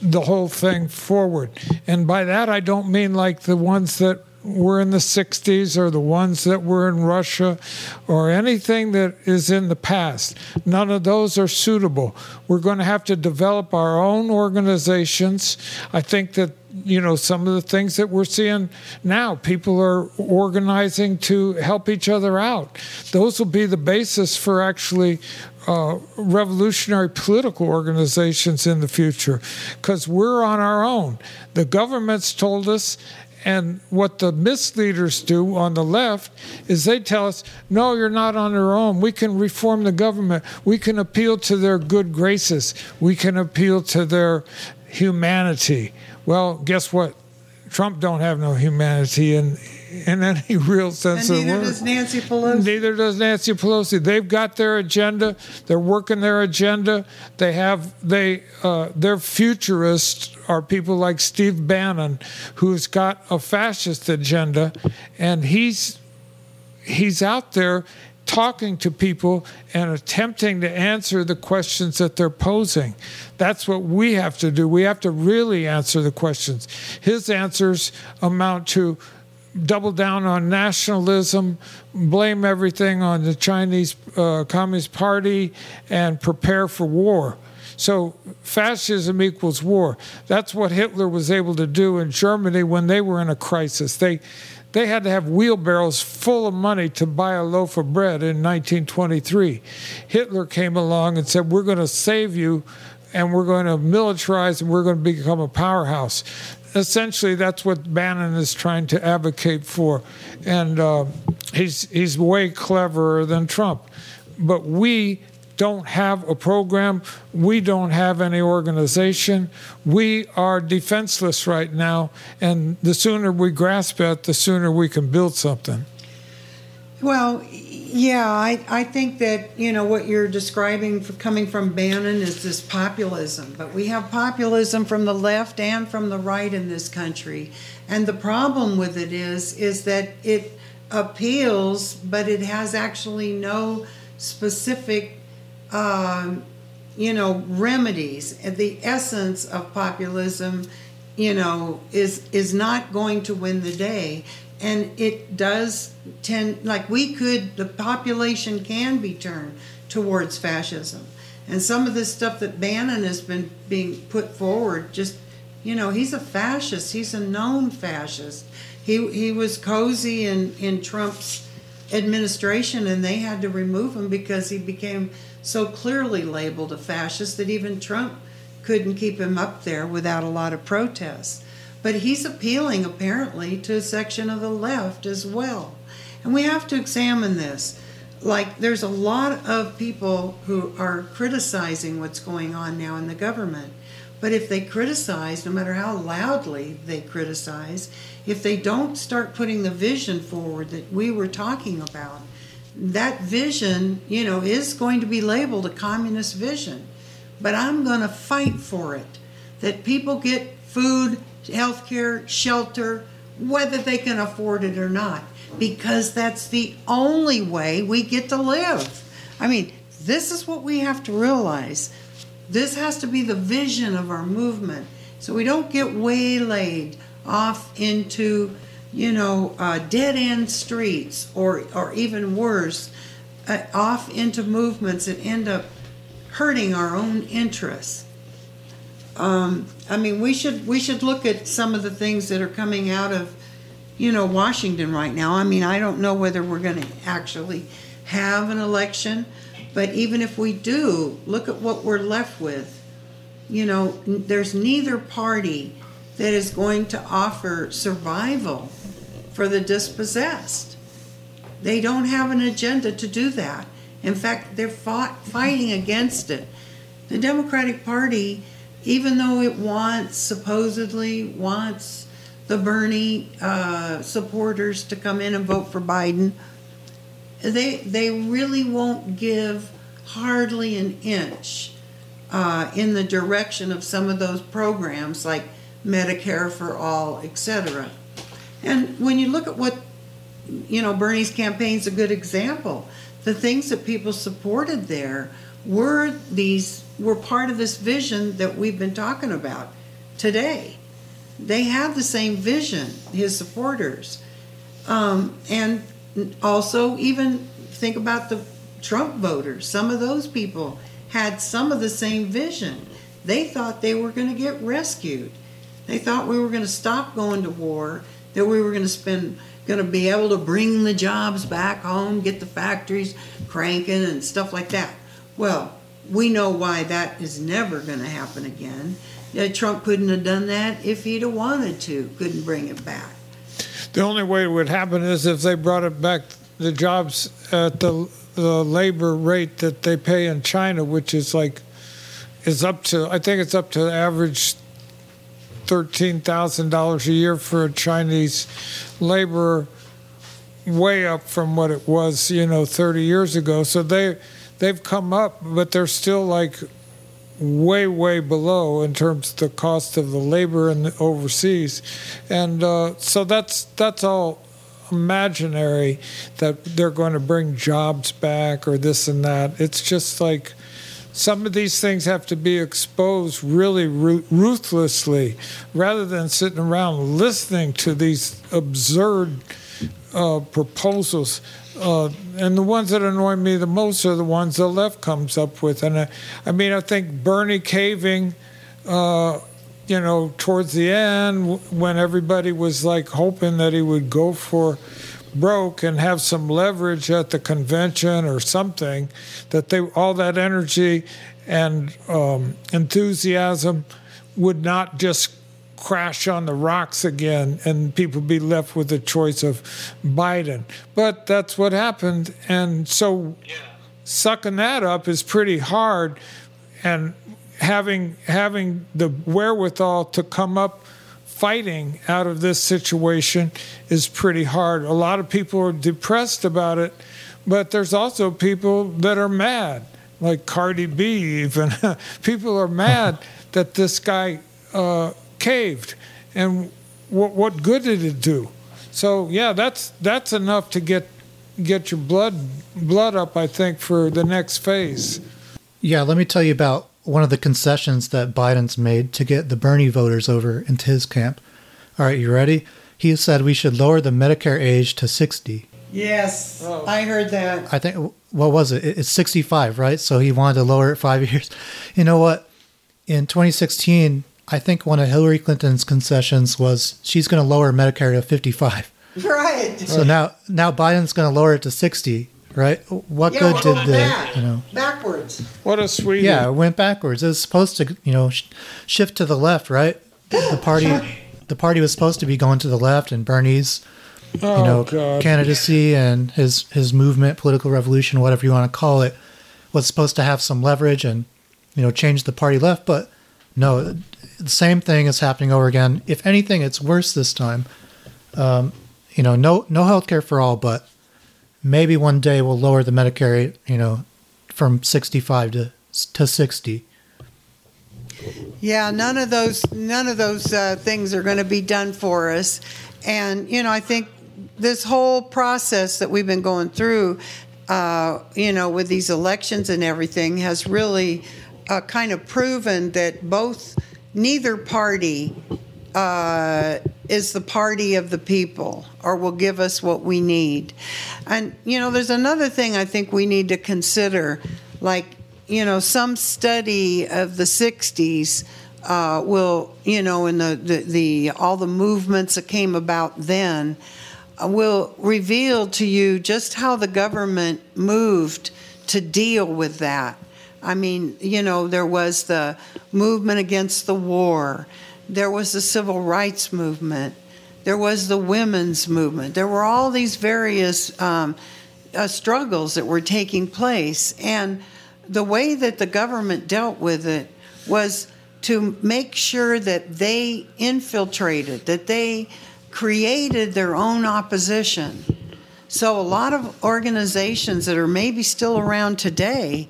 Speaker 3: the whole thing forward. And by that, I don't mean like the ones that were in the 60s or the ones that were in Russia or anything that is in the past. None of those are suitable. We're going to have to develop our own organizations. I think that you know some of the things that we're seeing now people are organizing to help each other out those will be the basis for actually uh, revolutionary political organizations in the future because we're on our own the government's told us and what the misleaders do on the left is they tell us, no, you're not on your own. We can reform the government. We can appeal to their good graces. We can appeal to their humanity. Well, guess what? Trump don't have no humanity in in any real sense
Speaker 2: and
Speaker 3: of the
Speaker 2: neither
Speaker 3: word.
Speaker 2: does Nancy Pelosi.
Speaker 3: Neither does Nancy Pelosi. They've got their agenda. They're working their agenda. They have they uh, their futurists are people like Steve Bannon, who's got a fascist agenda, and he's he's out there talking to people and attempting to answer the questions that they're posing. That's what we have to do. We have to really answer the questions. His answers amount to double down on nationalism, blame everything on the Chinese uh, Communist Party, and prepare for war. So fascism equals war. That's what Hitler was able to do in Germany when they were in a crisis. They they had to have wheelbarrows full of money to buy a loaf of bread in 1923. Hitler came along and said, "We're going to save you." And we're going to militarize and we're going to become a powerhouse essentially that's what Bannon is trying to advocate for, and uh, he's he's way cleverer than Trump. But we don't have a program. We don't have any organization. We are defenseless right now, and the sooner we grasp it, the sooner we can build something.
Speaker 2: Well, yeah, I, I think that, you know, what you're describing coming from Bannon is this populism. But we have populism from the left and from the right in this country. And the problem with it is, is that it appeals, but it has actually no specific, um, you know, remedies. The essence of populism, you know, is is not going to win the day and it does tend like we could the population can be turned towards fascism. And some of this stuff that bannon has been being put forward just you know he's a fascist. He's a known fascist. He he was cozy in in trump's administration and they had to remove him because he became so clearly labeled a fascist that even trump couldn't keep him up there without a lot of protests but he's appealing apparently to a section of the left as well. And we have to examine this. Like, there's a lot of people who are criticizing what's going on now in the government. But if they criticize, no matter how loudly they criticize, if they don't start putting the vision forward that we were talking about, that vision, you know, is going to be labeled a communist vision. But I'm going to fight for it. That people get food health care, shelter, whether they can afford it or not, because that's the only way we get to live. I mean, this is what we have to realize. This has to be the vision of our movement. So we don't get waylaid off into, you know, uh, dead end streets or, or even worse, uh, off into movements that end up hurting our own interests. Um, I mean, we should we should look at some of the things that are coming out of, you know, Washington right now. I mean, I don't know whether we're going to actually have an election, but even if we do, look at what we're left with. You know, there's neither party that is going to offer survival for the dispossessed. They don't have an agenda to do that. In fact, they're fought, fighting against it. The Democratic Party even though it wants supposedly wants the Bernie uh, supporters to come in and vote for Biden, they they really won't give hardly an inch uh, in the direction of some of those programs like Medicare for all, etc. And when you look at what you know, Bernie's campaign's a good example. The things that people supported there were these were part of this vision that we've been talking about today. They have the same vision, his supporters. Um, and also, even think about the Trump voters. Some of those people had some of the same vision. They thought they were going to get rescued. They thought we were going to stop going to war, that we were going to spend going to be able to bring the jobs back home, get the factories cranking and stuff like that. Well, we know why that is never going to happen again. Trump couldn't have done that if he'd have wanted to, couldn't bring it back.
Speaker 3: The only way it would happen is if they brought it back, the jobs at the, the labor rate that they pay in China, which is like, is up to, I think it's up to the average $13,000 a year for a Chinese laborer, way up from what it was, you know, 30 years ago. So they, they've come up, but they're still like way, way below in terms of the cost of the labor in the overseas, and uh, so that's that's all imaginary that they're going to bring jobs back or this and that. It's just like some of these things have to be exposed really ruthlessly rather than sitting around listening to these absurd uh, proposals. Uh, and the ones that annoy me the most are the ones the left comes up with. And I, I mean, I think Bernie caving, uh, you know, towards the end when everybody was like hoping that he would go for broke and have some leverage at the convention or something, that they all that energy and um, enthusiasm would not just crash on the rocks again and people be left with the choice of Biden. But that's what happened. And so yeah. sucking that up is pretty hard and having having the wherewithal to come up fighting out of this situation is pretty hard. A lot of people are depressed about it, but there's also people that are mad, like Cardi B even. people are mad that this guy uh, caved, and what what good did it do? So yeah, that's that's enough to get get your blood blood up. I think for the next phase.
Speaker 1: Yeah, let me tell you about one of the concessions that Biden's made to get the Bernie voters over into his camp. All right, you ready? He said we should lower the Medicare age to 60.
Speaker 2: Yes, oh. I heard that.
Speaker 1: I think, what was it? It's 65, right? So he wanted to lower it five years. You know what? In 2016, I think one of Hillary Clinton's concessions was she's going to lower Medicare to 55.
Speaker 2: Right.
Speaker 1: So now now Biden's going to lower it to 60, right? What
Speaker 2: yeah,
Speaker 1: good did the
Speaker 2: back. you know backwards?
Speaker 3: What a sweet.
Speaker 1: Yeah, it went backwards. It was supposed to you know sh- shift to the left, right? The party the party was supposed to be going to the left, and Bernie's
Speaker 3: oh,
Speaker 1: you know oh,
Speaker 3: God.
Speaker 1: candidacy and his his movement, political revolution, whatever you want to call it, was supposed to have some leverage and you know change the party left, but no, the same thing is happening over again. If anything, it's worse this time. Um, you know, no no healthcare for all, but maybe one day we'll lower the Medicare, you know, from 65 to to 60.
Speaker 2: Yeah, none of those none of those uh, things are going to be done for us, and you know, I think this whole process that we've been going through, uh, you know, with these elections and everything, has really uh, kind of proven that both neither party uh, is the party of the people or will give us what we need. And, you know, there's another thing I think we need to consider. Like, you know, some study of the 60s uh, will, you know, in the, the, the, all the movements that came about then uh, will reveal to you just how the government moved to deal with that. I mean, you know, there was the movement against the war, there was the civil rights movement, there was the women's movement. There were all these various um, uh, struggles that were taking place. And the way that the government dealt with it was to make sure that they infiltrated, that they created their own opposition. So, a lot of organizations that are maybe still around today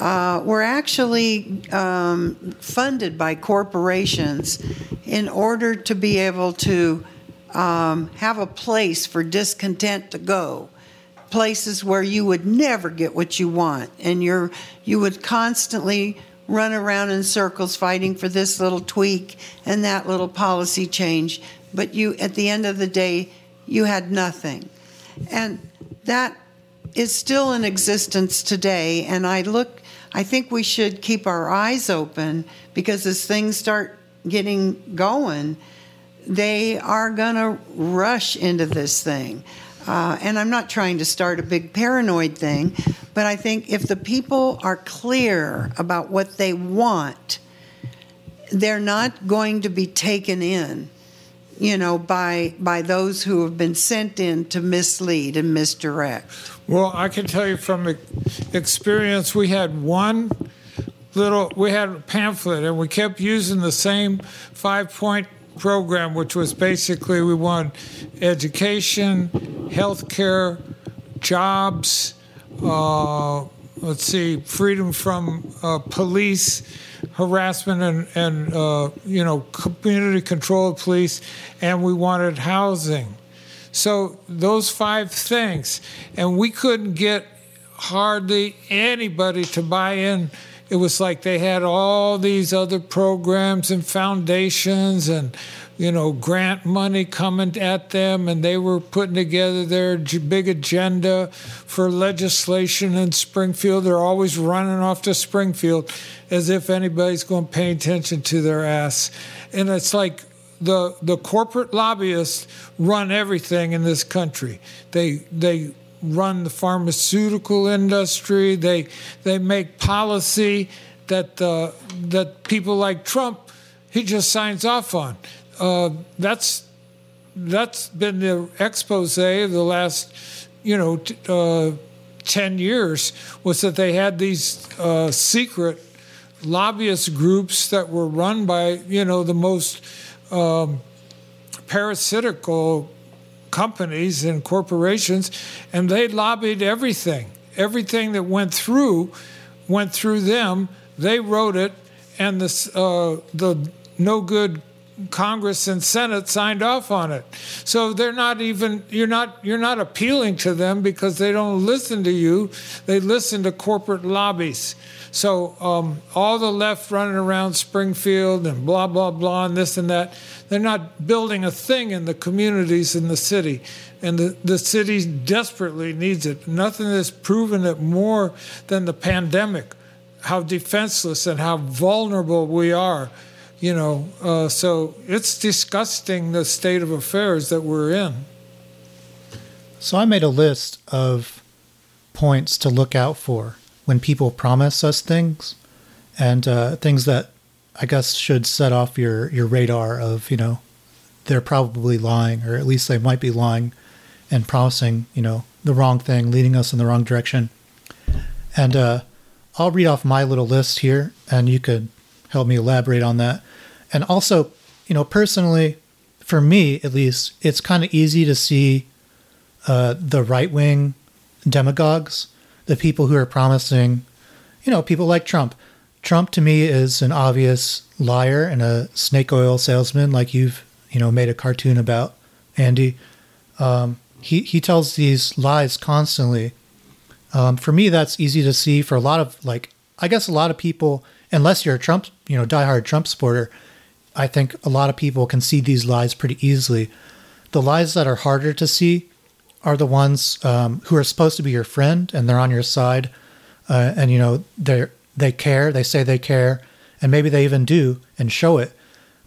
Speaker 2: uh, were actually um, funded by corporations in order to be able to um, have a place for discontent to go. Places where you would never get what you want. And you're you would constantly run around in circles fighting for this little tweak and that little policy change. But you at the end of the day you had nothing. And that is still in existence today. And i look I think we should keep our eyes open because as things start getting going, they are going to rush into this thing. Uh, and I'm not trying to start a big paranoid thing, but I think if the people are clear about what they want, they're not going to be taken in, you know, by by those who have been sent in to mislead and misdirect.
Speaker 3: Well, I can tell you from experience, we had one little, we had a pamphlet, and we kept using the same five point program, which was basically we want education, health care, jobs, uh, let's see, freedom from uh, police harassment and, and uh, you know community control of police, and we wanted housing. So those five things, and we couldn't get hardly anybody to buy in it was like they had all these other programs and foundations and you know grant money coming at them and they were putting together their big agenda for legislation in springfield they're always running off to springfield as if anybody's going to pay attention to their ass and it's like the the corporate lobbyists run everything in this country they they run the pharmaceutical industry. They they make policy that uh, that people like Trump he just signs off on. Uh, that's that's been the expose of the last you know t- uh, ten years was that they had these uh, secret lobbyist groups that were run by you know the most um, parasitical companies and corporations, and they lobbied everything. Everything that went through went through them. They wrote it, and the uh, the no good Congress and Senate signed off on it. So they're not even you're not you're not appealing to them because they don't listen to you. They listen to corporate lobbies. So um, all the left running around Springfield and blah blah blah and this and that, they're not building a thing in the communities in the city, and the the city desperately needs it. Nothing has proven it more than the pandemic, how defenseless and how vulnerable we are. You know, uh, so it's disgusting the state of affairs that we're in.
Speaker 1: So I made a list of points to look out for when people promise us things and uh, things that I guess should set off your, your radar of, you know, they're probably lying, or at least they might be lying and promising, you know, the wrong thing, leading us in the wrong direction. And uh, I'll read off my little list here, and you could help me elaborate on that. And also, you know, personally, for me at least, it's kind of easy to see uh, the right wing demagogues the people who are promising, you know, people like Trump. Trump to me is an obvious liar and a snake oil salesman, like you've, you know, made a cartoon about, Andy. Um, he, he tells these lies constantly. Um, for me, that's easy to see. For a lot of, like, I guess a lot of people, unless you're a Trump, you know, diehard Trump supporter, I think a lot of people can see these lies pretty easily. The lies that are harder to see are the ones um, who are supposed to be your friend and they're on your side, uh, and you know they they care. They say they care, and maybe they even do and show it,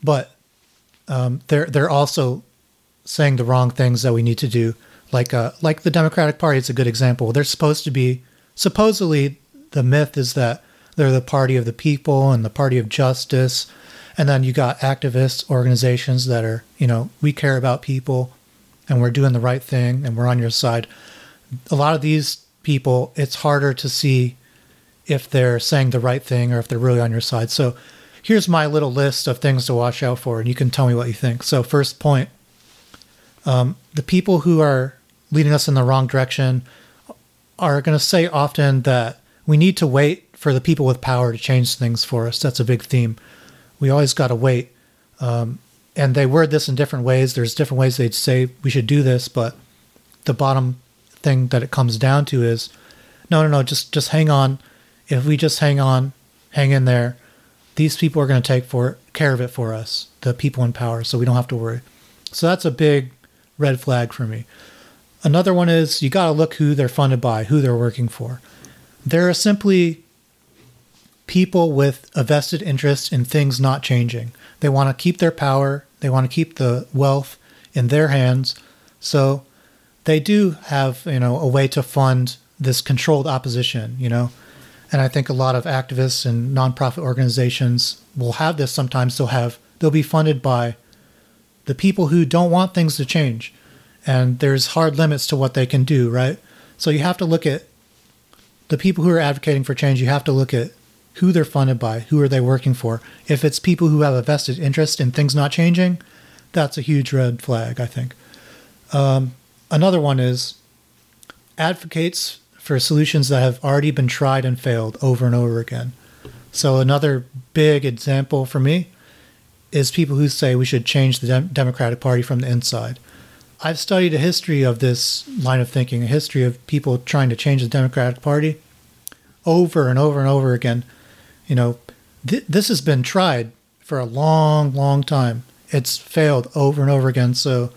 Speaker 1: but um, they're they're also saying the wrong things that we need to do. Like uh, like the Democratic Party is a good example. They're supposed to be supposedly the myth is that they're the party of the people and the party of justice, and then you got activists, organizations that are you know we care about people and we're doing the right thing and we're on your side. A lot of these people, it's harder to see if they're saying the right thing or if they're really on your side. So here's my little list of things to watch out for, and you can tell me what you think. So, first point um, the people who are leading us in the wrong direction are going to say often that we need to wait for the people with power to change things for us. That's a big theme. We always got to wait. Um, and they word this in different ways. There's different ways they'd say we should do this, but the bottom thing that it comes down to is no, no, no, just just hang on. If we just hang on, hang in there, these people are going to take for care of it for us, the people in power, so we don't have to worry. So that's a big red flag for me. Another one is you got to look who they're funded by, who they're working for. There are simply people with a vested interest in things not changing. They want to keep their power, they want to keep the wealth in their hands. So they do have, you know, a way to fund this controlled opposition, you know. And I think a lot of activists and nonprofit organizations will have this sometimes. They'll have they'll be funded by the people who don't want things to change. And there's hard limits to what they can do, right? So you have to look at the people who are advocating for change, you have to look at who they're funded by, who are they working for. If it's people who have a vested interest in things not changing, that's a huge red flag, I think. Um, another one is advocates for solutions that have already been tried and failed over and over again. So, another big example for me is people who say we should change the Dem- Democratic Party from the inside. I've studied a history of this line of thinking, a history of people trying to change the Democratic Party over and over and over again. You know, th- this has been tried for a long, long time. It's failed over and over again, so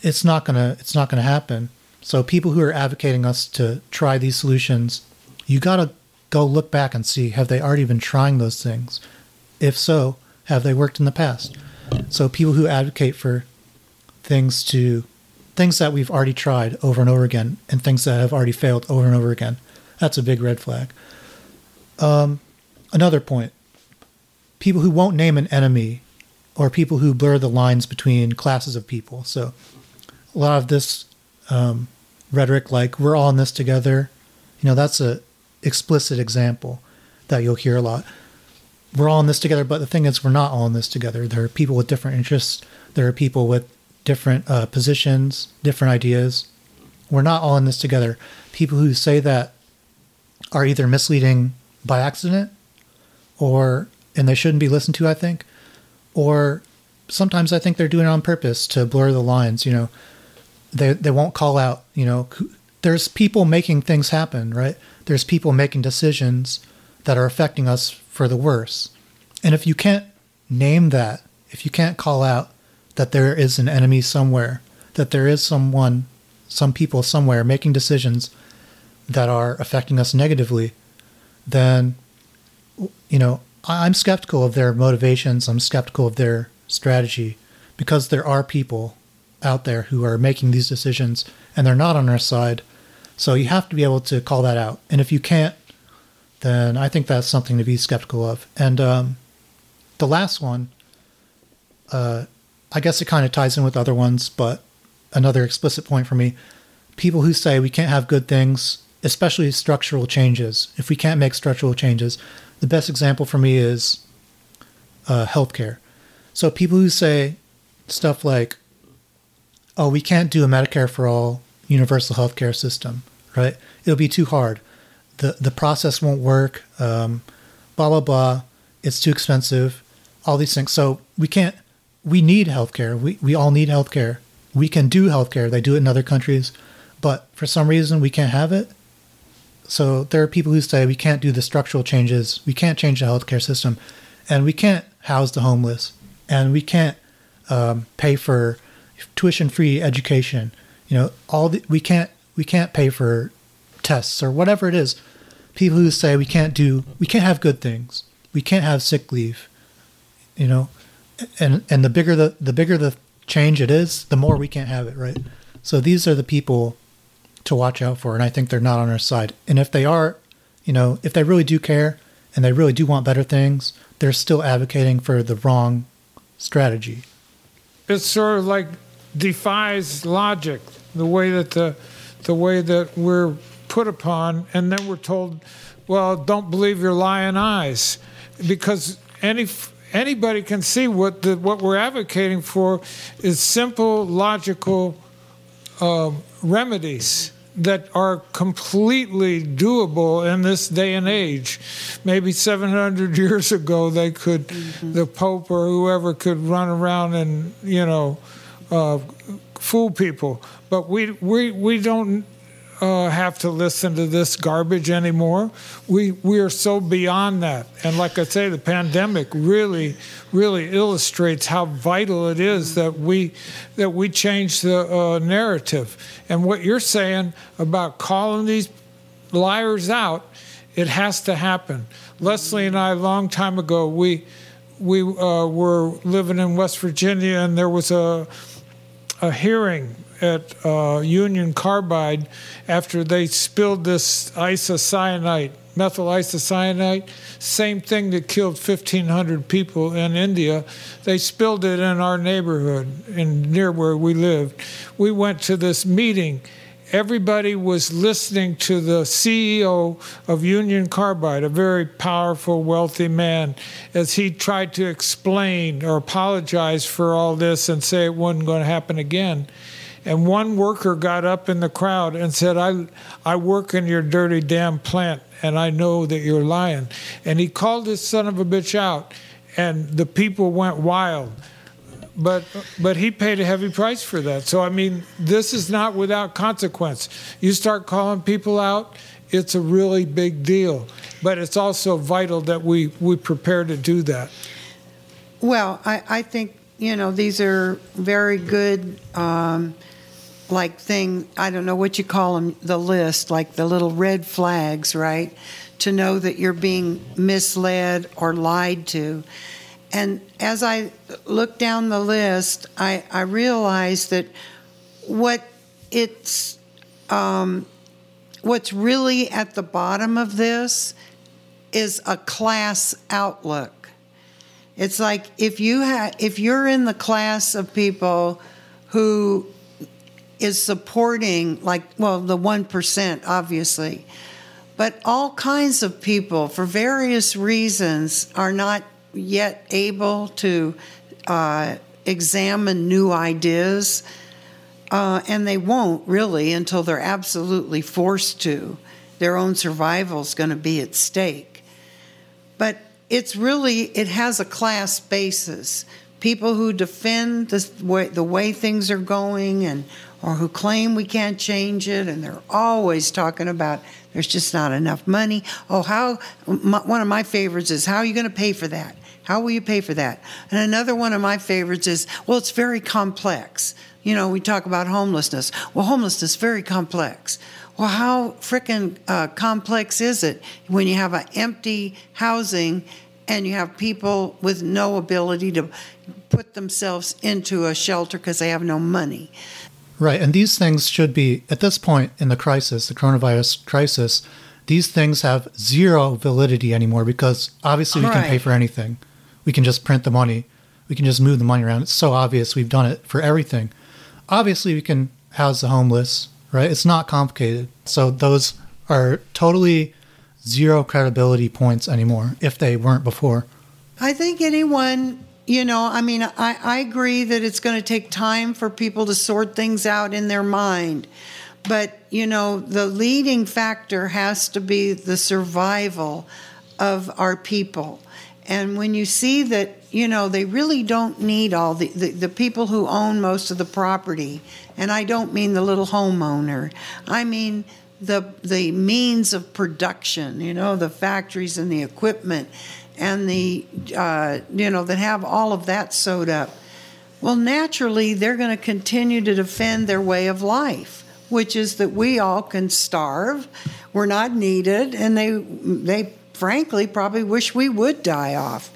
Speaker 1: it's not gonna it's not gonna happen. So people who are advocating us to try these solutions, you gotta go look back and see have they already been trying those things? If so, have they worked in the past? So people who advocate for things to things that we've already tried over and over again and things that have already failed over and over again, that's a big red flag. Um, another point people who won't name an enemy or people who blur the lines between classes of people. So a lot of this um, rhetoric, like we're all in this together, you know, that's a explicit example that you'll hear a lot. We're all in this together, but the thing is, we're not all in this together. There are people with different interests. There are people with different uh, positions, different ideas. We're not all in this together. People who say that are either misleading by accident or and they shouldn't be listened to, I think. Or sometimes I think they're doing it on purpose to blur the lines, you know. They they won't call out, you know, there's people making things happen, right? There's people making decisions that are affecting us for the worse. And if you can't name that, if you can't call out that there is an enemy somewhere, that there is someone, some people somewhere making decisions that are affecting us negatively, then you know, I'm skeptical of their motivations. I'm skeptical of their strategy because there are people out there who are making these decisions and they're not on our side. So you have to be able to call that out. And if you can't, then I think that's something to be skeptical of. And um, the last one, uh, I guess it kind of ties in with other ones, but another explicit point for me people who say we can't have good things, especially structural changes, if we can't make structural changes, the best example for me is uh, healthcare. So people who say stuff like, "Oh, we can't do a Medicare for all universal healthcare system," right? It'll be too hard. the The process won't work. Um, blah blah blah. It's too expensive. All these things. So we can't. We need healthcare. We we all need healthcare. We can do healthcare. They do it in other countries, but for some reason we can't have it. So there are people who say we can't do the structural changes, we can't change the healthcare system, and we can't house the homeless, and we can't um, pay for tuition-free education. You know, all the, we can't we can't pay for tests or whatever it is. People who say we can't do we can't have good things, we can't have sick leave. You know, and and the bigger the the bigger the change it is, the more we can't have it, right? So these are the people to watch out for, and I think they're not on our side. And if they are, you know, if they really do care and they really do want better things, they're still advocating for the wrong strategy.
Speaker 3: It sort of like defies logic, the way that the the way that we're put upon, and then we're told, well, don't believe your lying eyes, because any anybody can see what the what we're advocating for is simple, logical uh, remedies that are completely doable in this day and age. Maybe 700 years ago, they could, mm-hmm. the Pope or whoever could run around and, you know, uh, fool people. But we, we, we don't uh, have to listen to this garbage anymore. We we are so beyond that, and like I say, the pandemic really really illustrates how vital it is that we that we change the uh, narrative. And what you're saying about calling these liars out It has to happen. Leslie and I, a long time ago, we we uh, were living in West Virginia, and there was a a hearing at uh, Union Carbide after they spilled this isocyanate, methyl isocyanate, same thing that killed 1,500 people in India. They spilled it in our neighborhood, in near where we lived. We went to this meeting everybody was listening to the CEO of Union Carbide, a very powerful, wealthy man, as he tried to explain or apologize for all this and say it wasn't going to happen again. And one worker got up in the crowd and said, I, I work in your dirty damn plant and I know that you're lying. And he called this son of a bitch out, and the people went wild but but he paid a heavy price for that. So I mean, this is not without consequence. You start calling people out, it's a really big deal. But it's also vital that we we prepare to do that.
Speaker 2: Well, I, I think you know these are very good. Um, like thing I don't know what you call them the list like the little red flags right to know that you're being misled or lied to and as I look down the list, I, I realize that what it's um, what's really at the bottom of this is a class outlook. It's like if you have if you're in the class of people who is supporting like well the 1% obviously but all kinds of people for various reasons are not yet able to uh, examine new ideas, uh, and they won't really until they're absolutely forced to. Their own survival is going to be at stake. But it's really, it has a class basis. People who defend the way, the way things are going and or who claim we can't change it, and they're always talking about there's just not enough money. Oh, how my, one of my favorites is how are you going to pay for that? How will you pay for that? And another one of my favorites is, well, it's very complex. You know, we talk about homelessness. Well, homelessness is very complex. Well, how frickin' uh, complex is it when you have an empty housing and you have people with no ability to put themselves into a shelter because they have no money?
Speaker 1: Right. And these things should be, at this point in the crisis, the coronavirus crisis, these things have zero validity anymore because obviously we can pay for anything we can just print the money. We can just move the money around. It's so obvious. We've done it for everything. Obviously, we can house the homeless, right? It's not complicated. So those are totally zero credibility points anymore if they weren't before.
Speaker 2: I think anyone, you know, I mean, I, I agree that it's going to take time for people to sort things out in their mind. But, you know, the leading factor has to be the survival of our people. And when you see that, you know, they really don't need all the, the, the, people who own most of the property, and I don't mean the little homeowner, I mean the, the means of production, you know, the factories and the equipment and the, uh, you know, that have all of that sewed up. Well, naturally, they're going to continue to defend their way of life, which is that we all can starve, we're not needed, and they, they frankly probably wish we would die off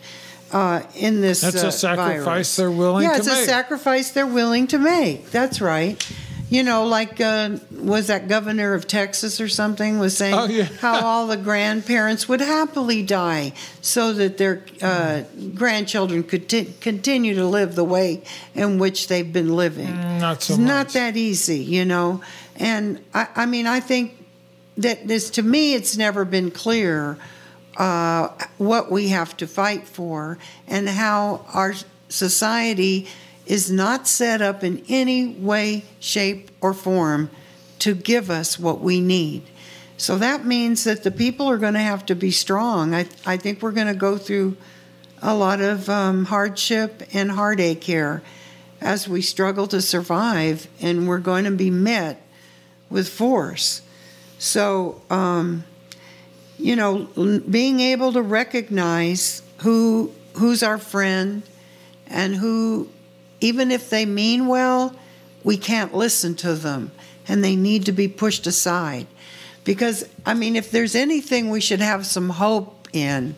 Speaker 2: uh, in this.
Speaker 3: That's
Speaker 2: uh,
Speaker 3: a sacrifice
Speaker 2: virus.
Speaker 3: they're willing
Speaker 2: yeah,
Speaker 3: to
Speaker 2: make.
Speaker 3: Yeah,
Speaker 2: it's a sacrifice they're willing to make. That's right. You know, like uh, was that governor of Texas or something was saying
Speaker 3: oh, yeah.
Speaker 2: how all the grandparents would happily die so that their uh, grandchildren could t- continue to live the way in which they've been living.
Speaker 3: Mm, not so
Speaker 2: it's
Speaker 3: much.
Speaker 2: not that easy, you know. And I, I mean, I think that this to me, it's never been clear uh, what we have to fight for and how our society is not set up in any way, shape, or form to give us what we need. So that means that the people are going to have to be strong. I, I think we're going to go through a lot of um, hardship and heartache here as we struggle to survive, and we're going to be met with force. So, um, you know, being able to recognize who who's our friend and who even if they mean well, we can't listen to them and they need to be pushed aside. Because, I mean, if there's anything we should have some hope in,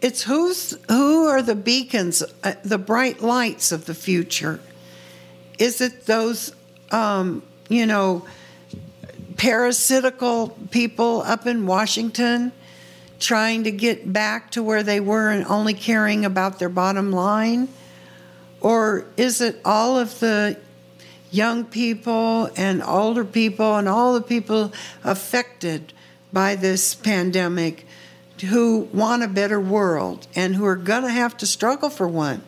Speaker 2: it's who's who are the beacons, uh, the bright lights of the future. Is it those, um, you know, parasitical people up in Washington trying to get back to where they were and only caring about their bottom line? Or is it all of the young people and older people and all the people affected by this pandemic who want a better world and who are going to have to struggle for one?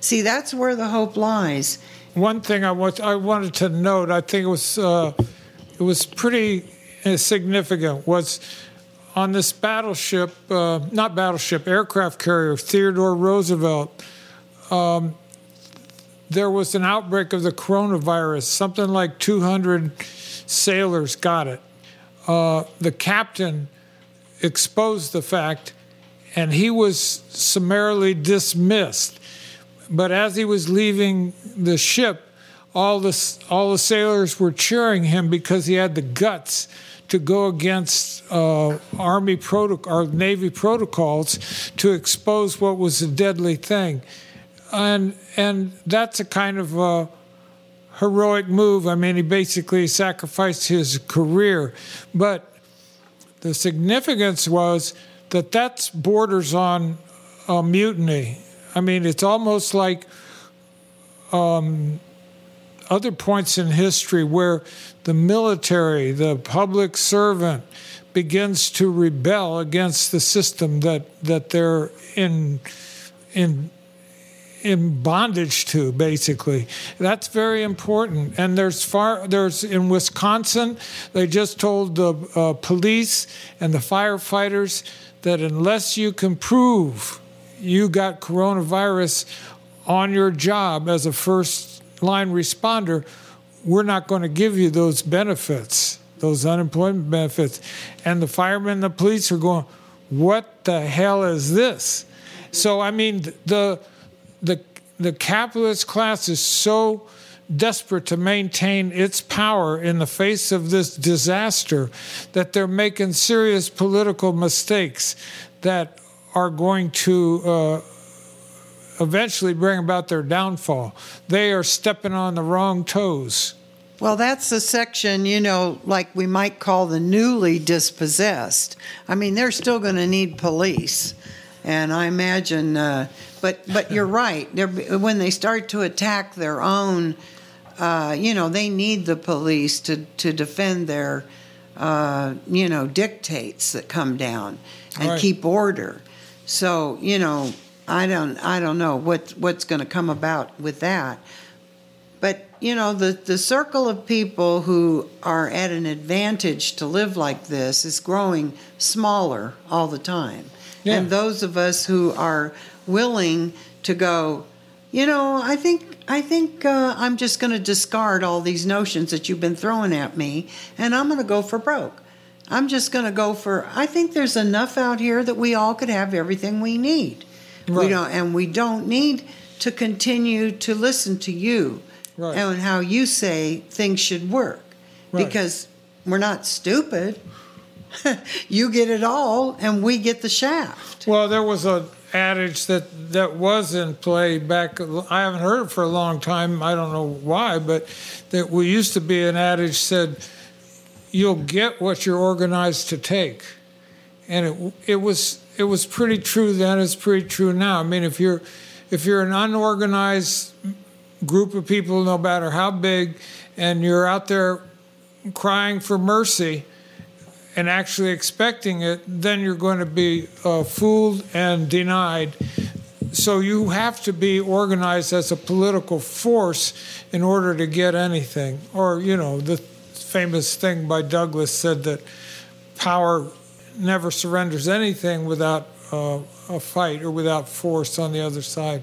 Speaker 2: See, that's where the hope lies.
Speaker 3: One thing I, was, I wanted to note, I think it was uh, it was pretty uh, significant, was on this battleship, uh, not battleship, aircraft carrier, Theodore Roosevelt. Um, there was an outbreak of the coronavirus. Something like 200 sailors got it. Uh, the captain exposed the fact, and he was summarily dismissed. But as he was leaving the ship, all the all the sailors were cheering him because he had the guts to go against uh, Army protocol or Navy protocols to expose what was a deadly thing and and that's a kind of a heroic move. I mean, he basically sacrificed his career, but the significance was that that borders on a mutiny. I mean, it's almost like um, other points in history where the military, the public servant, begins to rebel against the system that that they're in in in bondage to basically. That's very important. And there's far there's in wisconsin they just told the uh, police and the firefighters that unless you can prove you got coronavirus on your job as a first line responder we're not going to give you those benefits those unemployment benefits. And the firemen and the police are going what the hell is this? So i mean the the the capitalist class is so desperate to maintain its power in the face of this disaster that they're making serious political mistakes that are going to uh, eventually bring about their downfall. They are stepping on the wrong toes.
Speaker 2: Well, that's the section, you know, like we might call the newly dispossessed. I mean, they're still going to need police. And I imagine uh, but but you're right. They're, when they start to attack their own, uh, you know, they need the police to to defend their, uh, you know, dictates that come down and right. keep order. So you know, I don't I don't know what what's going to come about with that. But you know, the the circle of people who are at an advantage to live like this is growing smaller all the time. Yeah. And those of us who are willing to go, you know, I think I think uh, I'm just going to discard all these notions that you've been throwing at me, and I'm going to go for broke. I'm just going to go for. I think there's enough out here that we all could have everything we need. Right. We don't, and we don't need to continue to listen to you right. and how you say things should work, right. because we're not stupid. you get it all, and we get the shaft.
Speaker 3: Well, there was a adage that that was in play back. I haven't heard it for a long time. I don't know why, but that we used to be an adage said, "You'll get what you're organized to take," and it it was it was pretty true then. It's pretty true now. I mean, if you're if you're an unorganized group of people, no matter how big, and you're out there crying for mercy and actually expecting it, then you're going to be uh, fooled and denied. So you have to be organized as a political force in order to get anything. Or, you know, the famous thing by Douglass said that power never surrenders anything without uh, a fight or without force on the other side.